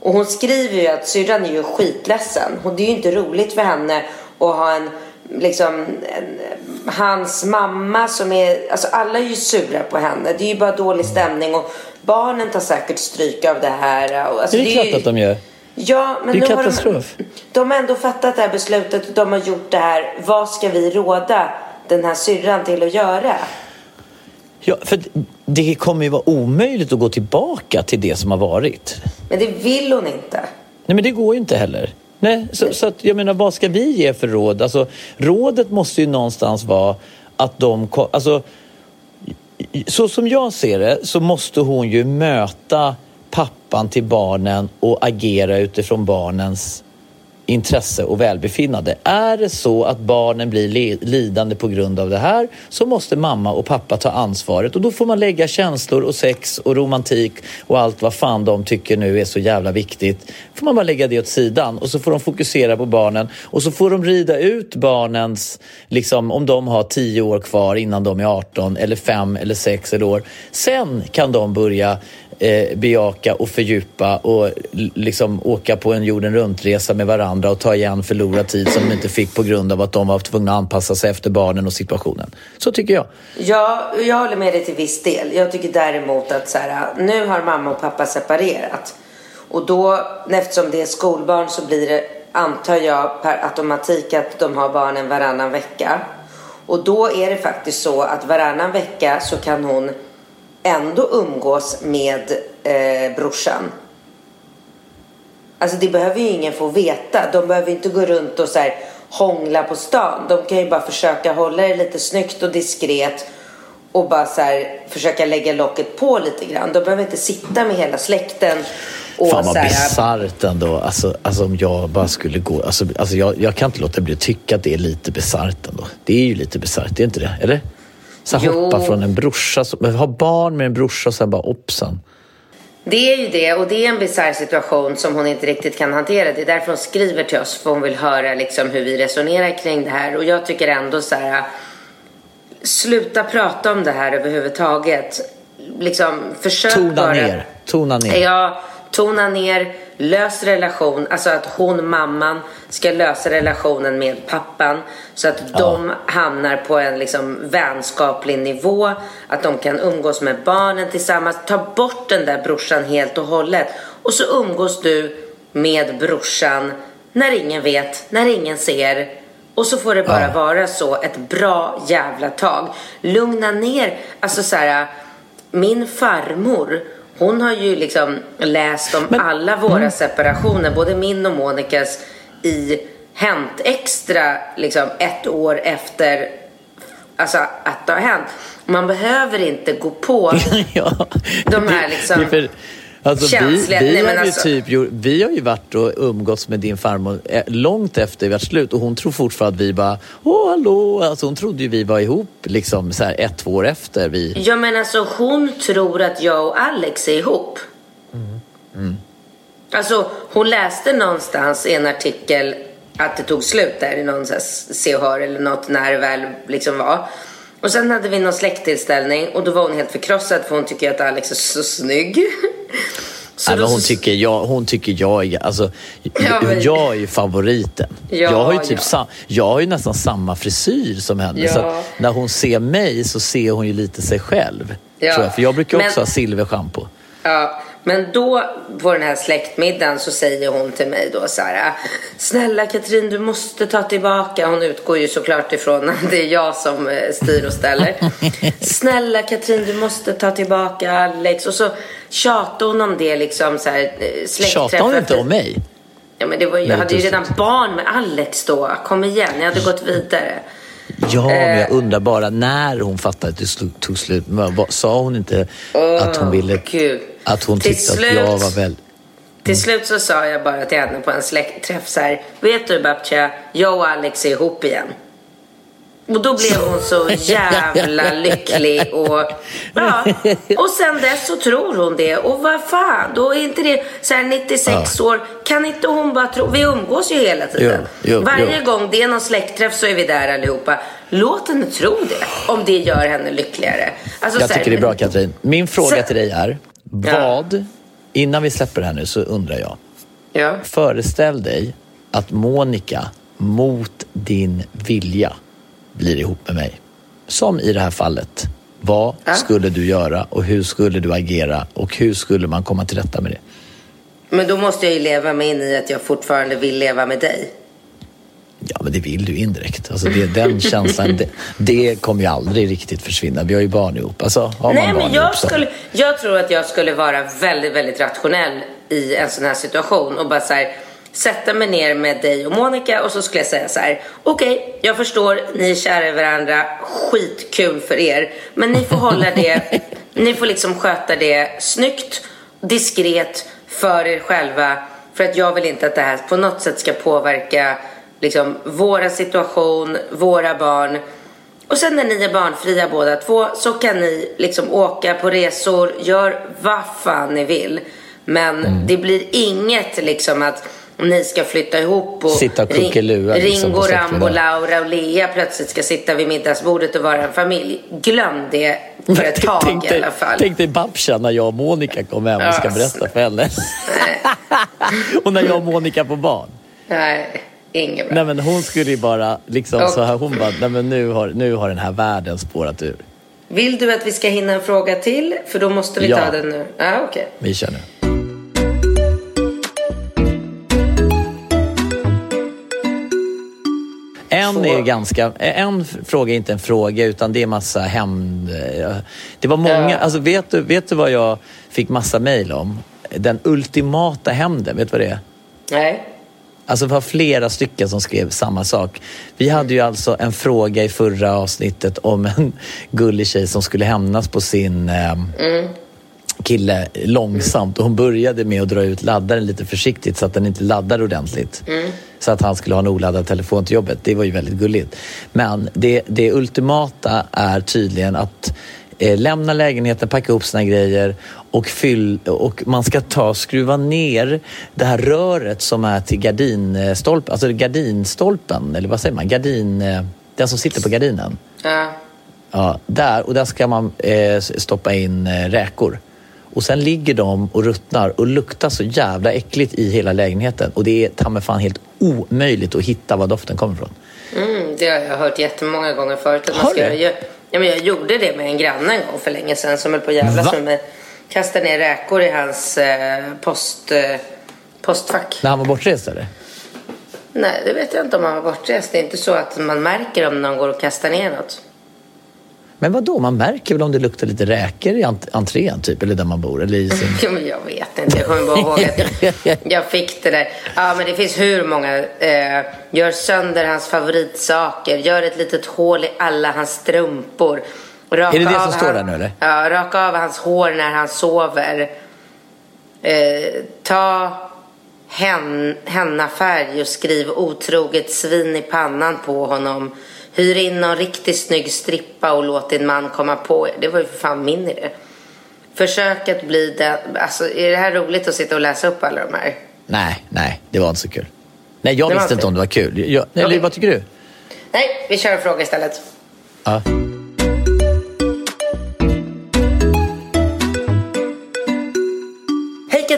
Och hon skriver ju att syrran är ju skitledsen. Och det är ju inte roligt för henne att ha en liksom en, hans mamma som är, alltså alla är ju sura på henne. Det är ju bara dålig stämning och barnen tar säkert stryk av det här. Alltså, det är klart ju, att de gör. Ja, men Det är har katastrof. de, de har ändå fattat det här beslutet och de har gjort det här. Vad ska vi råda den här syrran till att göra? Ja, för det kommer ju vara omöjligt att gå tillbaka till det som har varit. Men det vill hon inte. Nej, men det går ju inte heller. Nej, så, så att, jag menar, vad ska vi ge för råd? Alltså, rådet måste ju någonstans vara att de... Alltså, så som jag ser det så måste hon ju möta pappan till barnen och agera utifrån barnens intresse och välbefinnande. Är det så att barnen blir lidande på grund av det här så måste mamma och pappa ta ansvaret och då får man lägga känslor och sex och romantik och allt vad fan de tycker nu är så jävla viktigt. får man bara lägga det åt sidan och så får de fokusera på barnen och så får de rida ut barnens, liksom om de har tio år kvar innan de är 18 eller fem eller sex eller år. Sen kan de börja eh, bejaka och fördjupa och liksom åka på en jorden runt-resa med varandra och ta igen förlorad tid som de inte fick på grund av att de var tvungna att anpassa sig efter barnen och situationen. Så tycker jag. Ja, jag håller med dig till viss del. Jag tycker däremot att så här, nu har mamma och pappa separerat. Och då, eftersom det är skolbarn så blir det, antar jag, per automatik att de har barnen varannan vecka. Och då är det faktiskt så att varannan vecka så kan hon ändå umgås med eh, brorsan. Alltså det behöver ju ingen få veta. De behöver inte gå runt och så här hångla på stan. De kan ju bara försöka hålla det lite snyggt och diskret och bara så här försöka lägga locket på lite grann. De behöver inte sitta med hela släkten och Fan vad här, bisarrt ändå. Alltså, alltså om jag bara skulle gå... Alltså, alltså jag, jag kan inte låta bli att tycka att det är lite bisarrt ändå. Det är ju lite bisarrt, det är inte det? Eller? Så här, hoppa från en brorsa, ha barn med en brorsa och sen bara oppsan. Det är ju det och det är en bisarr situation som hon inte riktigt kan hantera. Det är därför hon skriver till oss för hon vill höra liksom hur vi resonerar kring det här. Och jag tycker ändå så här. Sluta prata om det här överhuvudtaget. Liksom försök Tona bara. ner. Tona ner. Ja, tona ner, lös relation. Alltså att hon, mamman, ska lösa relationen med pappan. Så att de hamnar på en liksom vänskaplig nivå. Att de kan umgås med barnen tillsammans. Ta bort den där brorsan helt och hållet. Och så umgås du med brorsan när ingen vet, när ingen ser. Och så får det bara Ja. vara så ett bra jävla tag. Lugna ner. Alltså så här, min farmor, hon har ju liksom läst om alla våra separationer, både min och Monikas, i Hänt Extra liksom ett år efter alltså, att det har hänt. Man behöver inte gå på [laughs] ja. de här liksom Alltså, vi, känsliga- vi, Nej, har alltså- typ, vi har ju varit och umgåtts med din farmor eh, långt efter vi varit slut och hon tror fortfarande att vi bara Åh, hallå! Alltså, hon trodde ju vi var ihop liksom så här ett, två år efter vi... Ja men alltså hon tror att jag och Alex är ihop. Alltså hon läste någonstans i en artikel att det tog slut där i någon så här se och hör eller något när det väl liksom var. Och sen hade vi någon släkttillställning och då var hon helt förkrossad för hon tycker att Alex är så snygg. [laughs] Så men hon, tycker jag, hon tycker jag är... Alltså, Ja, men- Jag är ju favoriten. Ja, jag, har ju typ ja. sam, jag har ju nästan samma frisyr som henne. Ja. Så när hon ser mig så ser hon ju lite sig själv. Ja, Tror jag. För jag brukar men- också ha silverschampo. Ja, men då på den här släktmiddagen så säger hon till mig då så här. Snälla Katrin, du måste ta tillbaka. Hon utgår ju såklart ifrån att det är jag som eh, styr och ställer. [laughs] Snälla Katrin, du måste ta tillbaka Alex. Och så tjatar hon om det liksom så här. eh, Tjatar hon inte om mig? Ja, men det var, jag Nej, hade ju redan barn med Alex då. Kom igen, jag hade gått vidare. Ja, men jag Eh. undrar bara när hon fattade att det tog slut. Sa hon inte att hon ville... Gud. Att hon Till tyckte slut- att jag var väl... Till slut så sa jag bara till henne på en släktträff så här. Vet du Babtja, jag och Alex är ihop igen. Och då blev hon så [laughs] jävla lycklig och ja. Och sen dess så tror hon det. Och vad fan, då är inte det så här 96 år. Kan inte hon bara tro, vi umgås ju hela tiden. Jo, jo, Varje jo. gång det är någon släktträff så är vi där allihopa. Låt henne tro det, om det gör henne lyckligare. Alltså, Jag här, tycker det är bra Katrin. Min fråga Så- till dig är, Ja. Vad, innan vi släpper det här nu så undrar jag. Ja. Föreställ dig att Monica mot din vilja blir ihop med mig. Som i det här fallet. Vad Ja. skulle du göra och hur skulle du agera och hur skulle man komma till rätta med det? Men då måste jag ju leva mig in i att jag fortfarande vill leva med dig. Ja, men det vill du indirekt. Alltså det, den känslan, det, det kommer ju aldrig riktigt försvinna. Vi har ju barn ihop. Alltså, har Nej, man barn men jag, ihop så... skulle, jag tror att jag skulle vara väldigt, väldigt rationell i en sån här situation och bara så här, sätta mig ner med dig och Monica och så skulle jag säga så här. Okej, jag förstår, ni är kära i varandra, skitkul för er, men ni får hålla det, [laughs] ni får liksom sköta det snyggt, diskret för er själva För att jag vill inte att det här på något sätt ska påverka liksom, våra situation, våra barn. Och sen när ni är barnfria båda två så kan ni liksom åka på resor, gör vad fan ni vill. Men Mm. det blir inget liksom att ni ska flytta ihop och Sitta och Ring- liksom Ringo, Rambo. Laura och Lea plötsligt ska sitta vid middagsbordet och vara en familj. Glöm det för [laughs] ett tag tänk, i alla fall. tänk dig Babsha när jag och Monica kommer hem och ska berätta för henne. [laughs] och när jag och Monica får barn. Nej, inget bra. Nej men hon skulle ju bara liksom Och- så här, hon bara, nej men nu har, nu har den här världen spårat ur. Vill du att vi ska hinna en fråga till? För då måste vi Ja. ta den nu. Ja, okej. Vi kör nu. En är ganska, en fråga är inte en fråga utan det är massa hämnd. Det var många, Ja. alltså vet du, vet du vad jag fick massa mejl om? Den ultimata hämnden, vet du vad det är? Nej. Alltså det var flera stycken som skrev samma sak. Vi hade ju alltså en fråga i förra avsnittet om en [laughs] gullig tjej som skulle hämnas på sin eh, kille långsamt. Och hon började med att dra ut laddaren lite försiktigt så att den inte laddar ordentligt. Så att han skulle ha en oladdad telefon till jobbet. Det var ju väldigt gulligt. Men det, det ultimata är tydligen att eh, lämna lägenheten, packa upp sina grejer och, fyll, och man ska ta skruva ner det här röret som är till gardinstolpen, alltså gardinstolpen, eller vad säger man? Gardin, eh, den som sitter på gardinen. Ja. Ja, där, och där ska man eh, stoppa in eh, räkor. Och sen ligger de och ruttnar och luktar så jävla äckligt i hela lägenheten. Och det är ta mig fan helt omöjligt att hitta var doften kommer ifrån. Mm, det har jag hört jättemånga gånger förut. Att man Har ska du? göra. Ja, men jag gjorde det med en granne en gång för länge sedan som höll på att jävlas med mig. Kastade ner räkor i hans eh, post, eh, postfack. När han var bortrest eller? Nej, det vet jag inte om han var bortrest. Det är inte så att man märker om någon går och kastar ner något. Men vad då? man märker väl om det luktar lite räkor i ent- entrén typ, eller där man bor, eller i sin... [laughs] Ja, men jag vet inte. Jag kommer bara ihåg att [laughs] jag fick det där. Ja, men det finns hur många. Eh, gör sönder hans favoritsaker. Gör ett litet hål i alla hans strumpor. Raka Är det det som står han- där nu, eller? Ja, raka av hans hår när han sover. Eh, ta hen, hennafärg och skriv otroget svin i pannan på honom. Hyr in någon riktigt snygg strippa och låt din man komma på er. Det var ju för fan min idé. Försök att bli den... Alltså, är det här roligt att sitta och läsa upp alla de här? Nej, nej, det var inte så kul. Nej, jag Det visste inte om det var kul. Jag, eller Okej. vad tycker du? Nej, vi kör en fråga istället. Ja.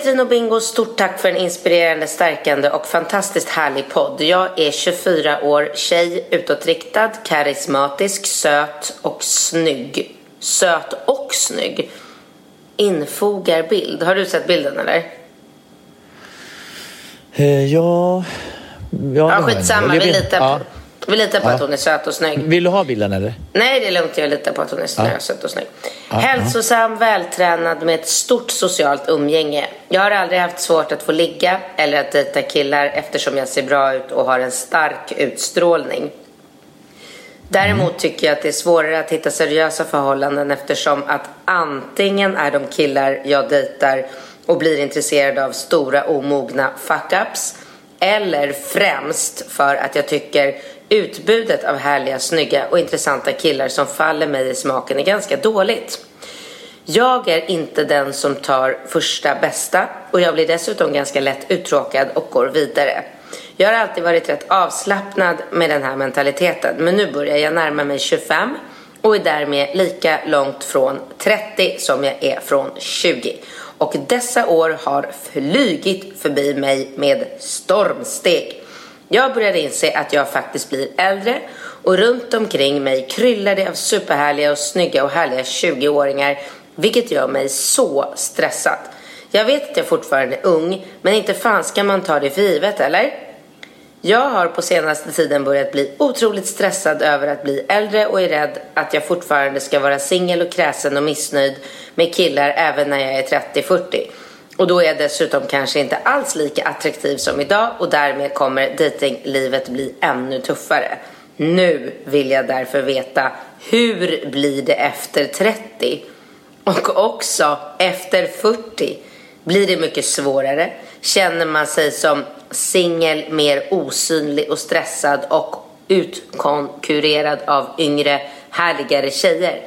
Katrin och Bingo, stort tack för en inspirerande, stärkande och fantastiskt härlig podd. Jag är 24 år, tjej, utåtriktad, karismatisk, söt och snygg. Söt och snygg. Infogar bild. Har du sett bilden eller? Eh, ja... Ja, Ja, skitsamma. Vi litar, ja. Vi litar på Ja. att hon är söt och snygg. Vill du ha bilden eller? Nej, det är lugnt. Jag litar på att hon är Ja. snö, söt och snygg. Ja, Hälsosam, vältränad med ett stort socialt umgänge. Jag har aldrig haft svårt att få ligga eller att dejta killar eftersom jag ser bra ut och har en stark utstrålning. Däremot tycker jag att det är svårare att hitta seriösa förhållanden eftersom att antingen är de killar jag dejtar och blir intresserad av stora omogna fuck-ups eller främst för att jag tycker utbudet av härliga, snygga och intressanta killar som faller mig i smaken är ganska dåligt. Jag är inte den som tar första bästa och jag blir dessutom ganska lätt uttråkad och går vidare. Jag har alltid varit rätt avslappnad med den här mentaliteten men nu börjar jag närma mig 25 och är därmed lika långt från 30 som jag är från 20. Och dessa år har flygit förbi mig med stormsteg. Jag börjar inse att jag faktiskt blir äldre och runt omkring mig kryllar det av superhärliga och snygga och härliga 20-åringar vilket gör mig så stressad. Jag vet att jag fortfarande är ung men inte fan ska man ta det för givet eller? Jag har på senaste tiden börjat bli otroligt stressad över att bli äldre och är rädd att jag fortfarande ska vara singel och kräsen och missnöjd med killar även när jag är 30-40. Och då är jag dessutom kanske inte alls lika attraktiv som idag och därmed kommer datinglivet bli ännu tuffare. Nu vill jag därför veta hur blir det efter 30? Och också efter 40 blir det mycket svårare. känner man sig som singel, mer osynlig och stressad och utkonkurrerad av yngre, härligare tjejer.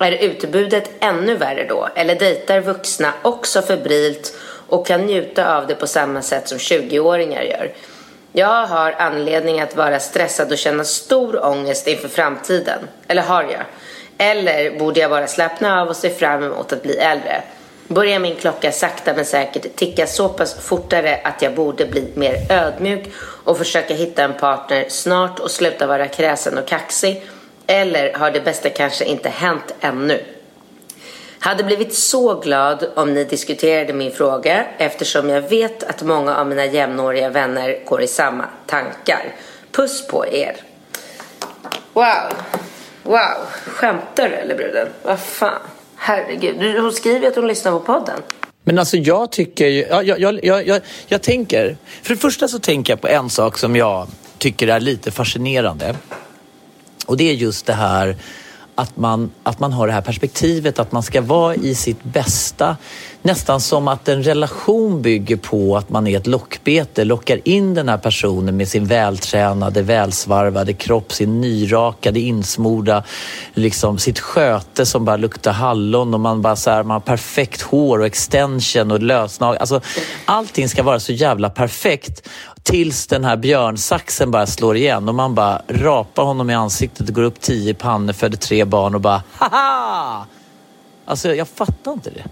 Är utbudet ännu värre då? Eller dejtar vuxna också febrilt och kan njuta av det på samma sätt som 20-åringar gör? Jag har anledning att vara stressad och känna stor ångest inför framtiden. Eller har jag? Eller borde jag bara slappna av och se fram emot att bli äldre? Börjar min klocka sakta men säkert ticka så pass fortare att jag borde bli mer ödmjuk och försöka hitta en partner snart och sluta vara kräsen och kaxig? Eller har det bästa kanske inte hänt ännu? Hade blivit så glad om ni diskuterade min fråga eftersom jag vet att många av mina jämnåriga vänner går i samma tankar. Puss på er! Wow! Wow! Skämtar du eller bruden? Vad fan? Herregud. Hon skriver att hon lyssnar på podden. Men alltså jag tycker ju, jag, jag, jag, jag, jag tänker, för det första så tänker jag på en sak som jag tycker är lite fascinerande. Och det är just det här att man, att man har det här perspektivet att man ska vara i sitt bästa. Nästan som att en relation bygger på att man är ett lockbete, lockar in den här personen med sin vältränade, välsvarvade kropp, sin nyrakade, insmorda, liksom sitt sköte som bara luktar hallon och man bara så här, man har perfekt hår och extension och lösnag. Alltså, allting ska vara så jävla perfekt tills den här björnsaxen bara slår igen och man bara rapar honom i ansiktet och går upp tio pannor, föder tre barn och bara haha! Alltså jag fattar inte det.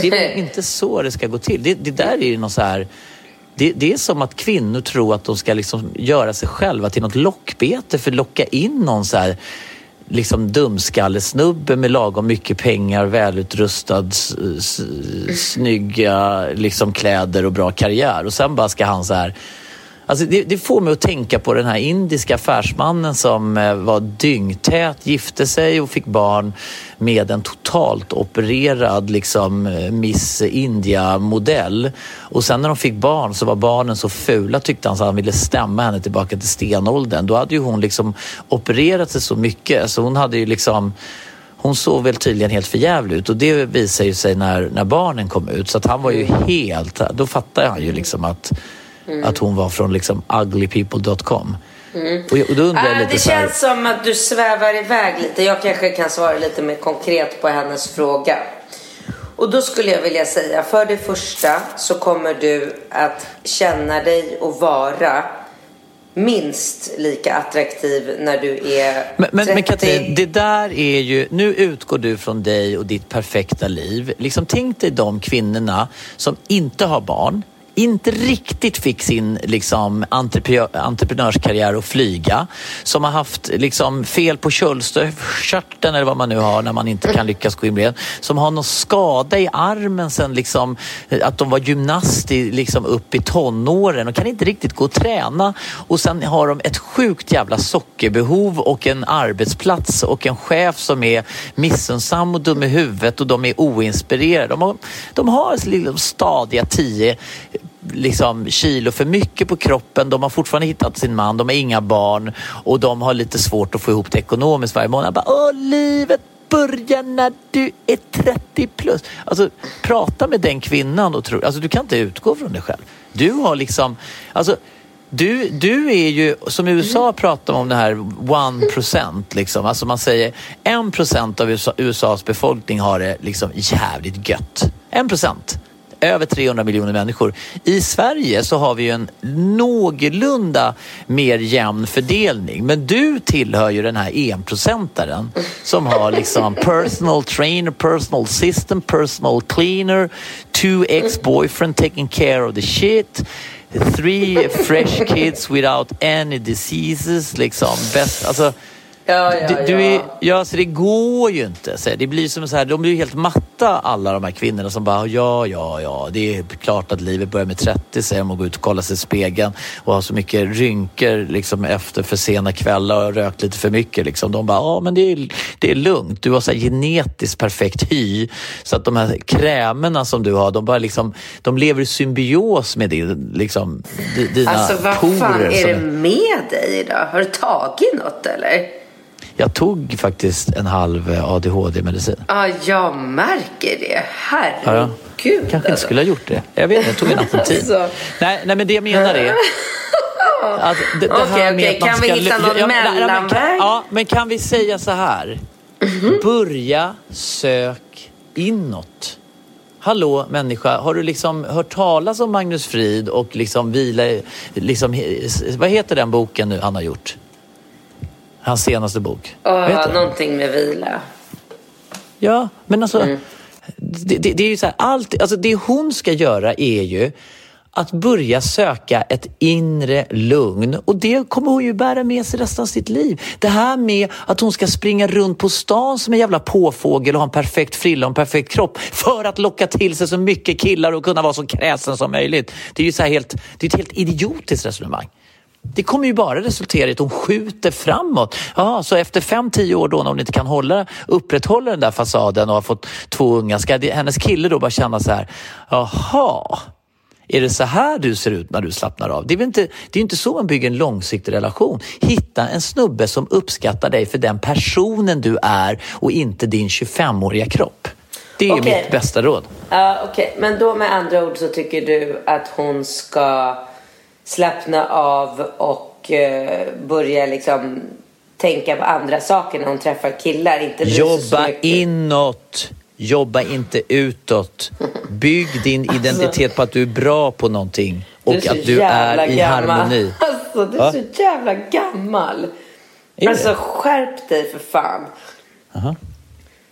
Det är inte så det ska gå till. Det, det där är ju något så här... Det, det, är som att kvinnor tror att de ska liksom göra sig själva till något lockbete för att locka in någon så här liksom dumskallesnubbe med lagom mycket pengar, välutrustad, snygga liksom kläder och bra karriär. Och sen bara ska han så här Alltså det, det, får mig att tänka på den här indiska affärsmannen som eh, var dyngtät, gifte sig och fick barn med en totalt opererad liksom, eh, Miss India-modell. Och sen när de fick barn så var barnen så fula tyckte han så han ville stämma henne tillbaka till stenåldern. Då hade ju hon liksom opererat sig så mycket så hon hade ju liksom hon såg väl tydligen helt förjävlig ut och det visade ju sig när, när barnen kom ut. Så att han var ju helt, då fattade han ju liksom att Mm. Att hon var från liksom uglypeople.com. Mm. Och, och då undrar jag äh, lite det så här... känns som att du svävar iväg lite. Jag kanske kan svara lite mer konkret på hennes fråga. Och då skulle jag vilja säga, för det första så kommer du att känna dig och vara minst lika attraktiv när du är men, men, 30. Men Katrin, det där är ju, nu utgår du från dig och ditt perfekta liv. Liksom tänk dig de kvinnorna som inte har barn, inte riktigt fick sin liksom, entreprenörskarriär att flyga. Som har haft liksom, fel på köldstörten eller vad man nu har när man inte kan lyckas gå in med Som har någon skada i armen sen liksom, att de var gymnast i, liksom, upp i tonåren och kan inte riktigt gå och träna. Och sen har de ett sjukt jävla sockerbehov och en arbetsplats och en chef som är missunnsam och dum i huvudet och de är oinspirerade. De har, de har liksom stadiga tio liksom kilo för mycket på kroppen. De har fortfarande hittat sin man, de har inga barn och de har lite svårt att få ihop det ekonomiskt varje månad. Bara, Åh, livet börjar när du är 30 plus. Alltså, prata med den kvinnan och tro, alltså du kan inte utgå från dig själv. Du har liksom, alltså du, du är ju, som USA pratar om det här one procent, liksom. alltså man säger en procent av USA, USAs befolkning har det liksom jävligt gött. En procent över 300 miljoner människor. I Sverige så har vi ju en någorlunda mer jämn fördelning. Men du tillhör ju den här enprocentaren som har liksom personal trainer, personal system, personal cleaner, two ex-boyfriend taking care of the shit three fresh kids without any diseases. Liksom. Best, alltså, Ja, ja, du, du är, ja, så det går ju inte. Så det blir som så här, de blir helt matta alla de här kvinnorna som bara ja, ja, ja, det är klart att livet börjar med 30 säger de och går ut och kollar sig i spegeln och har så mycket rynkor liksom efter för sena kvällar och rökt lite för mycket. Liksom. De bara, ja men det är, det är lugnt. Du har så genetiskt perfekt hy så att de här krämerna som du har, de bara liksom, de lever i symbios med din, liksom, dina Alltså vad porer fan är det med dig idag? Har du tagit något eller? Jag tog faktiskt en halv ADHD-medicin. Ja, jag märker det. Herregud. Ja. Kanske inte alltså. skulle ha gjort det. Jag vet inte, jag tog en alternativ. Alltså. Nej, nej, men det jag menar är... Att [laughs] det, det här Okej, med okej. att man Kan vi hitta någon ja, men- ja, men kan- mellanväg? Ja, men kan vi säga så här? Mhm. Börja sök inåt. Hallå människa, har du liksom hört talas om Magnus Frid och liksom vila liksom, vad heter den boken nu han har gjort? Hans senaste bok. Den? någonting med vila. Ja, men alltså. Mm. Det, det, det är ju så här, allt, alltså det hon ska göra är ju att börja söka ett inre lugn och det kommer hon ju bära med sig resten av sitt liv. Det här med att hon ska springa runt på stan som en jävla påfågel och ha en perfekt frilla och en perfekt kropp för att locka till sig så mycket killar och kunna vara så kräsen som möjligt. Det är ju så helt, det är ett helt idiotiskt resonemang. Det kommer ju bara resultera i att hon skjuter framåt. Ja, så efter fem, tio år då när hon inte kan hålla, upprätthålla den där fasaden och har fått två unga, ska hennes kille då bara känna så här, jaha, är det så här du ser ut när du slappnar av? Det är, väl inte, det är inte så man bygger en långsiktig relation. Hitta en snubbe som uppskattar dig för den personen du är och inte din 25-åriga kropp. Det är Okej. mitt bästa råd. Ja, okej. Men då med andra ord så tycker du att hon ska slappna av och eh, börja liksom tänka på andra saker när hon träffar killar. Inte Jobba inåt. Jobba inte utåt. Bygg din identitet på att du är bra på någonting och att du är i gammal. harmoni. [laughs] Alltså, du är Va? så jävla gammal. Är alltså, det? skärp dig för fan. Aha.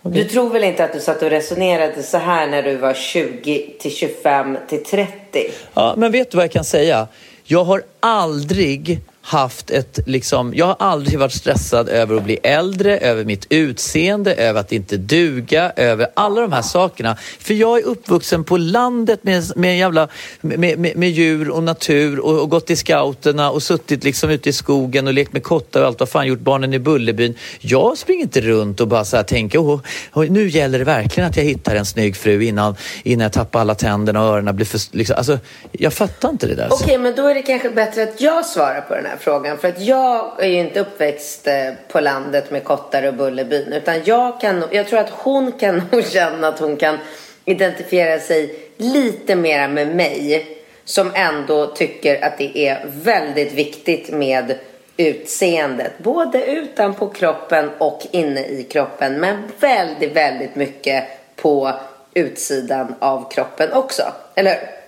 Du tror väl inte att du satt och resonerade så här när du var 20 till 25 till 30? Ja, men vet du vad jag kan säga? Jag har aldrig haft ett, liksom, jag har aldrig varit stressad över att bli äldre, över mitt utseende, över att inte duga, över alla de här sakerna. För jag är uppvuxen på landet med, med, jävla, med, med, med djur och natur och, och gått i scouterna och suttit liksom ute i skogen och lekt med kottar och allt vad fan gjort barnen i Bullerbyn. Jag springer inte runt och bara så här tänker, oh, oh, nu gäller det verkligen att jag hittar en snygg fru innan, innan jag tappar alla tänderna och öronen blir för... Liksom, alltså, jag fattar inte det där. Okej, men då är det kanske bättre att jag svarar på den här frågan. För att jag är ju inte uppväxt eh, på landet med kottar och Bullerbyn. Utan jag, kan, jag tror att hon kan [laughs] nog känna att hon kan identifiera sig lite mera med mig. Som ändå tycker att det är väldigt viktigt med utseendet. Både utanpå kroppen och inne i kroppen. Men väldigt, väldigt mycket på utsidan av kroppen också. Eller hur?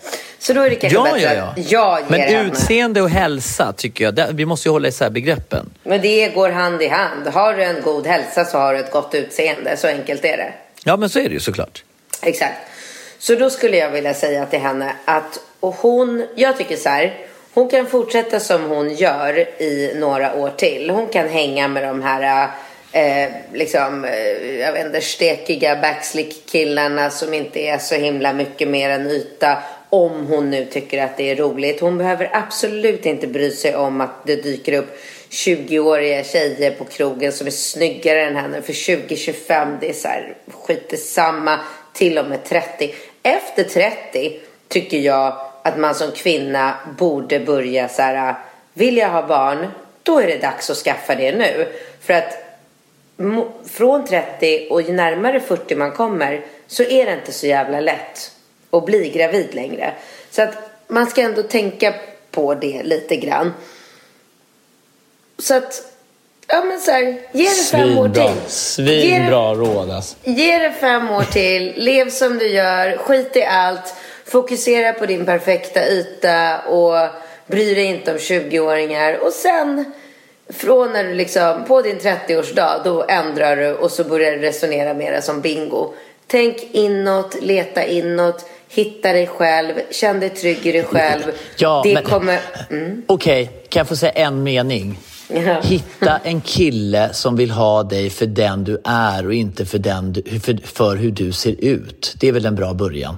Så då är det kanske Ja, bättre ja, ja. att jag ger Men henne. utseende och hälsa tycker jag, det, vi måste ju hålla isär begreppen. Men det går hand i hand. Har du en god hälsa så har du ett gott utseende. Så enkelt är det. Ja, men så är det ju såklart. Exakt. Så då skulle jag vilja säga till henne att och hon, jag tycker så här. Hon kan fortsätta som hon gör i några år till. Hon kan hänga med de här eh, liksom, eh, jag vet inte, stekiga backslick-killarna som inte är så himla mycket mer än yta. Om hon nu tycker att det är roligt. Hon behöver absolut inte bry sig om att det dyker upp 20-åriga tjejer på krogen som är snyggare än henne. För 20-25 det är så här skit samma. Till och med 30. Efter 30 tycker jag att man som kvinna borde börja så här. Vill jag ha barn? Då är det dags att skaffa det nu. För att från 30 och ju närmare 40 man kommer så är det inte så jävla lätt att bli gravid längre. Så att man ska ändå tänka på det lite grann. Så att, ja men så här, ge det fem år till. Svinbra råd alltså. Ge det fem år till, lev som du gör, skit i allt, fokusera på din perfekta yta och bry dig inte om 20-åringar. Och sen, från när du liksom, på din 30-årsdag, då ändrar du och så börjar du resonera mer som bingo. Tänk inåt, leta inåt, hitta dig själv, känn dig trygg i dig själv. Ja, det men- kommer... Mm. Okej, kan jag få säga en mening? Ja. Hitta en kille som vill ha dig för den du är och inte för, den du, för, för hur du ser ut. Det är väl en bra början?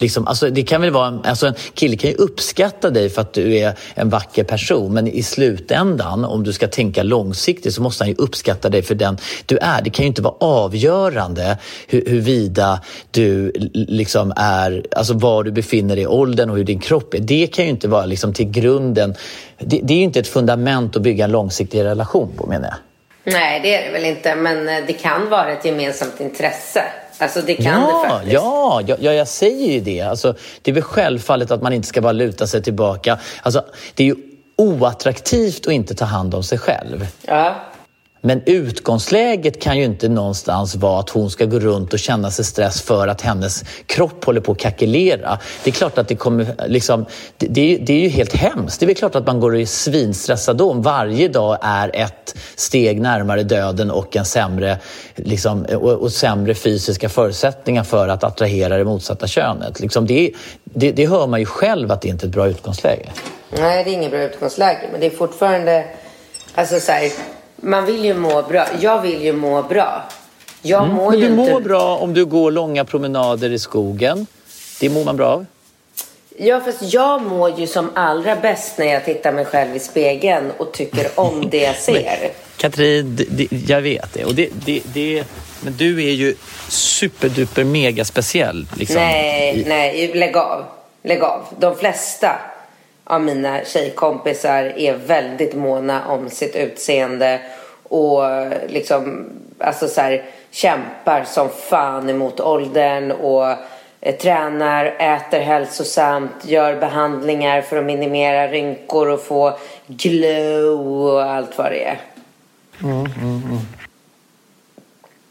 Liksom, alltså, det kan väl vara en, alltså en kille kan ju uppskatta dig för att du är en vacker person men i slutändan, om du ska tänka långsiktigt så måste han ju uppskatta dig för den du är. Det kan ju inte vara avgörande hur, huruvida du liksom är, alltså var du befinner dig i åldern och hur din kropp är. Det kan ju inte vara liksom till grunden, det, det är ju inte ett fundament att bygga en långsiktig relation på menar jag. Nej, det är det väl inte. Men eh, det kan vara ett gemensamt intresse. Alltså det kan ja, det faktiskt. Ja, ja, ja, jag säger ju det. Alltså, det är väl självfallet att man inte ska bara luta sig tillbaka. Alltså, det är ju oattraktivt att inte ta hand om sig själv. Ja. Men utgångsläget kan ju inte någonstans vara att hon ska gå runt och känna sig stress för att hennes kropp håller på att kackelera. Det är klart att det kommer liksom, det, det, är, det är ju helt hemskt. Det är väl klart att man går och är svinstressad då varje dag är ett steg närmare döden och en sämre, liksom, och, och sämre fysiska förutsättningar för att attrahera det motsatta könet. Liksom det, det, det hör man ju själv att det inte är ett bra utgångsläge. Nej, det är inget bra utgångsläge. Men det är fortfarande... Alltså så här, man vill ju må bra. Jag vill ju må bra. Jag Mm. mår Men ju du inte... mår bra om du går långa promenader i skogen. Det mår man bra av. Ja, fast jag mår ju som allra bäst när jag tittar mig själv i spegeln och tycker om det jag [laughs] ser. Katrin, det, det, jag vet det. Och det, det, det. Men du är ju superduper mega speciell. Liksom. Nej, nej, lägg av. Lägg av. De flesta av mina tjejkompisar är väldigt måna om sitt utseende och liksom, alltså så här, kämpar som fan emot åldern och eh, tränar, äter hälsosamt, gör behandlingar för att minimera rynkor och få glow och allt vad det är.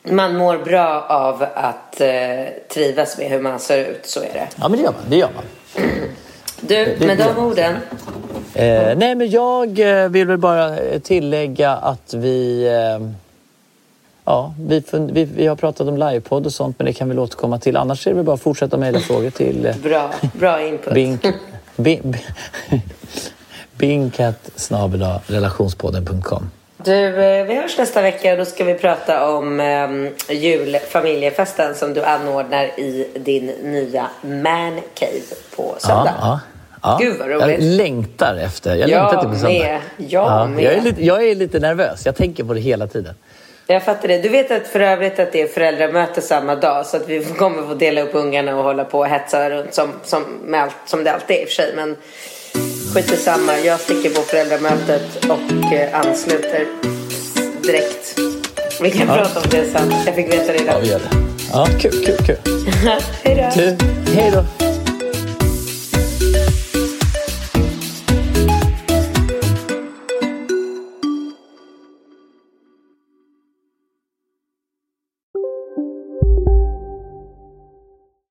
Man mår bra av att eh, trivas med hur man ser ut, så är det. Ja, men det gör man. Det gör man. [clears throat] Du, med de orden. Eh, nej, men jag eh, vill väl bara tillägga att vi... Eh, ja, vi, vi, vi har pratat om livepodd och sånt, men det kan vi återkomma till. Annars är det väl bara att fortsätta mejla frågor till eh, Bra, bra input. bink, bin, [laughs] binkat relationspodden.com. Du, eh, vi hörs nästa vecka och då ska vi prata om eh, julfamiljefesten som du anordnar i din nya man cave på söndag. Ja, ja. Gud, vad Jag roligt. längtar efter. Jag Jag längtar till på söndag. med. Jag med. Jag är, lite, jag är lite nervös. Jag tänker på det hela tiden. Jag fattar det. Du vet att för övrigt att det är föräldramöte samma dag så att vi kommer få dela upp ungarna och hålla på och hetsa runt som, som, med allt, som det alltid är i och för sig. Men skit i samma. Jag sticker på föräldramötet och eh, ansluter direkt. Vi kan prata om det sen. Jag fick veta det Ja, idag. vi gör det. Ja, kul, kul, kul. [laughs] Hej då. Hej då.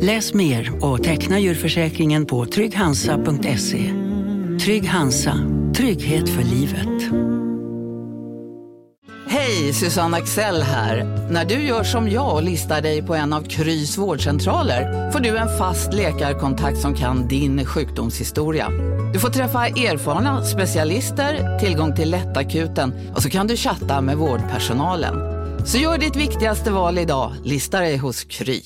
Läs mer och teckna djurförsäkringen på trygghansa.se. Trygg Hansa, trygghet för livet. Hej, Susanne Axel här. När du gör som jag och listar dig på en av Krys vårdcentraler får du en fast läkarkontakt som kan din sjukdomshistoria. Du får träffa erfarna specialister, tillgång till lättakuten och så kan du chatta med vårdpersonalen. Så gör ditt viktigaste val idag, lista dig hos Kry.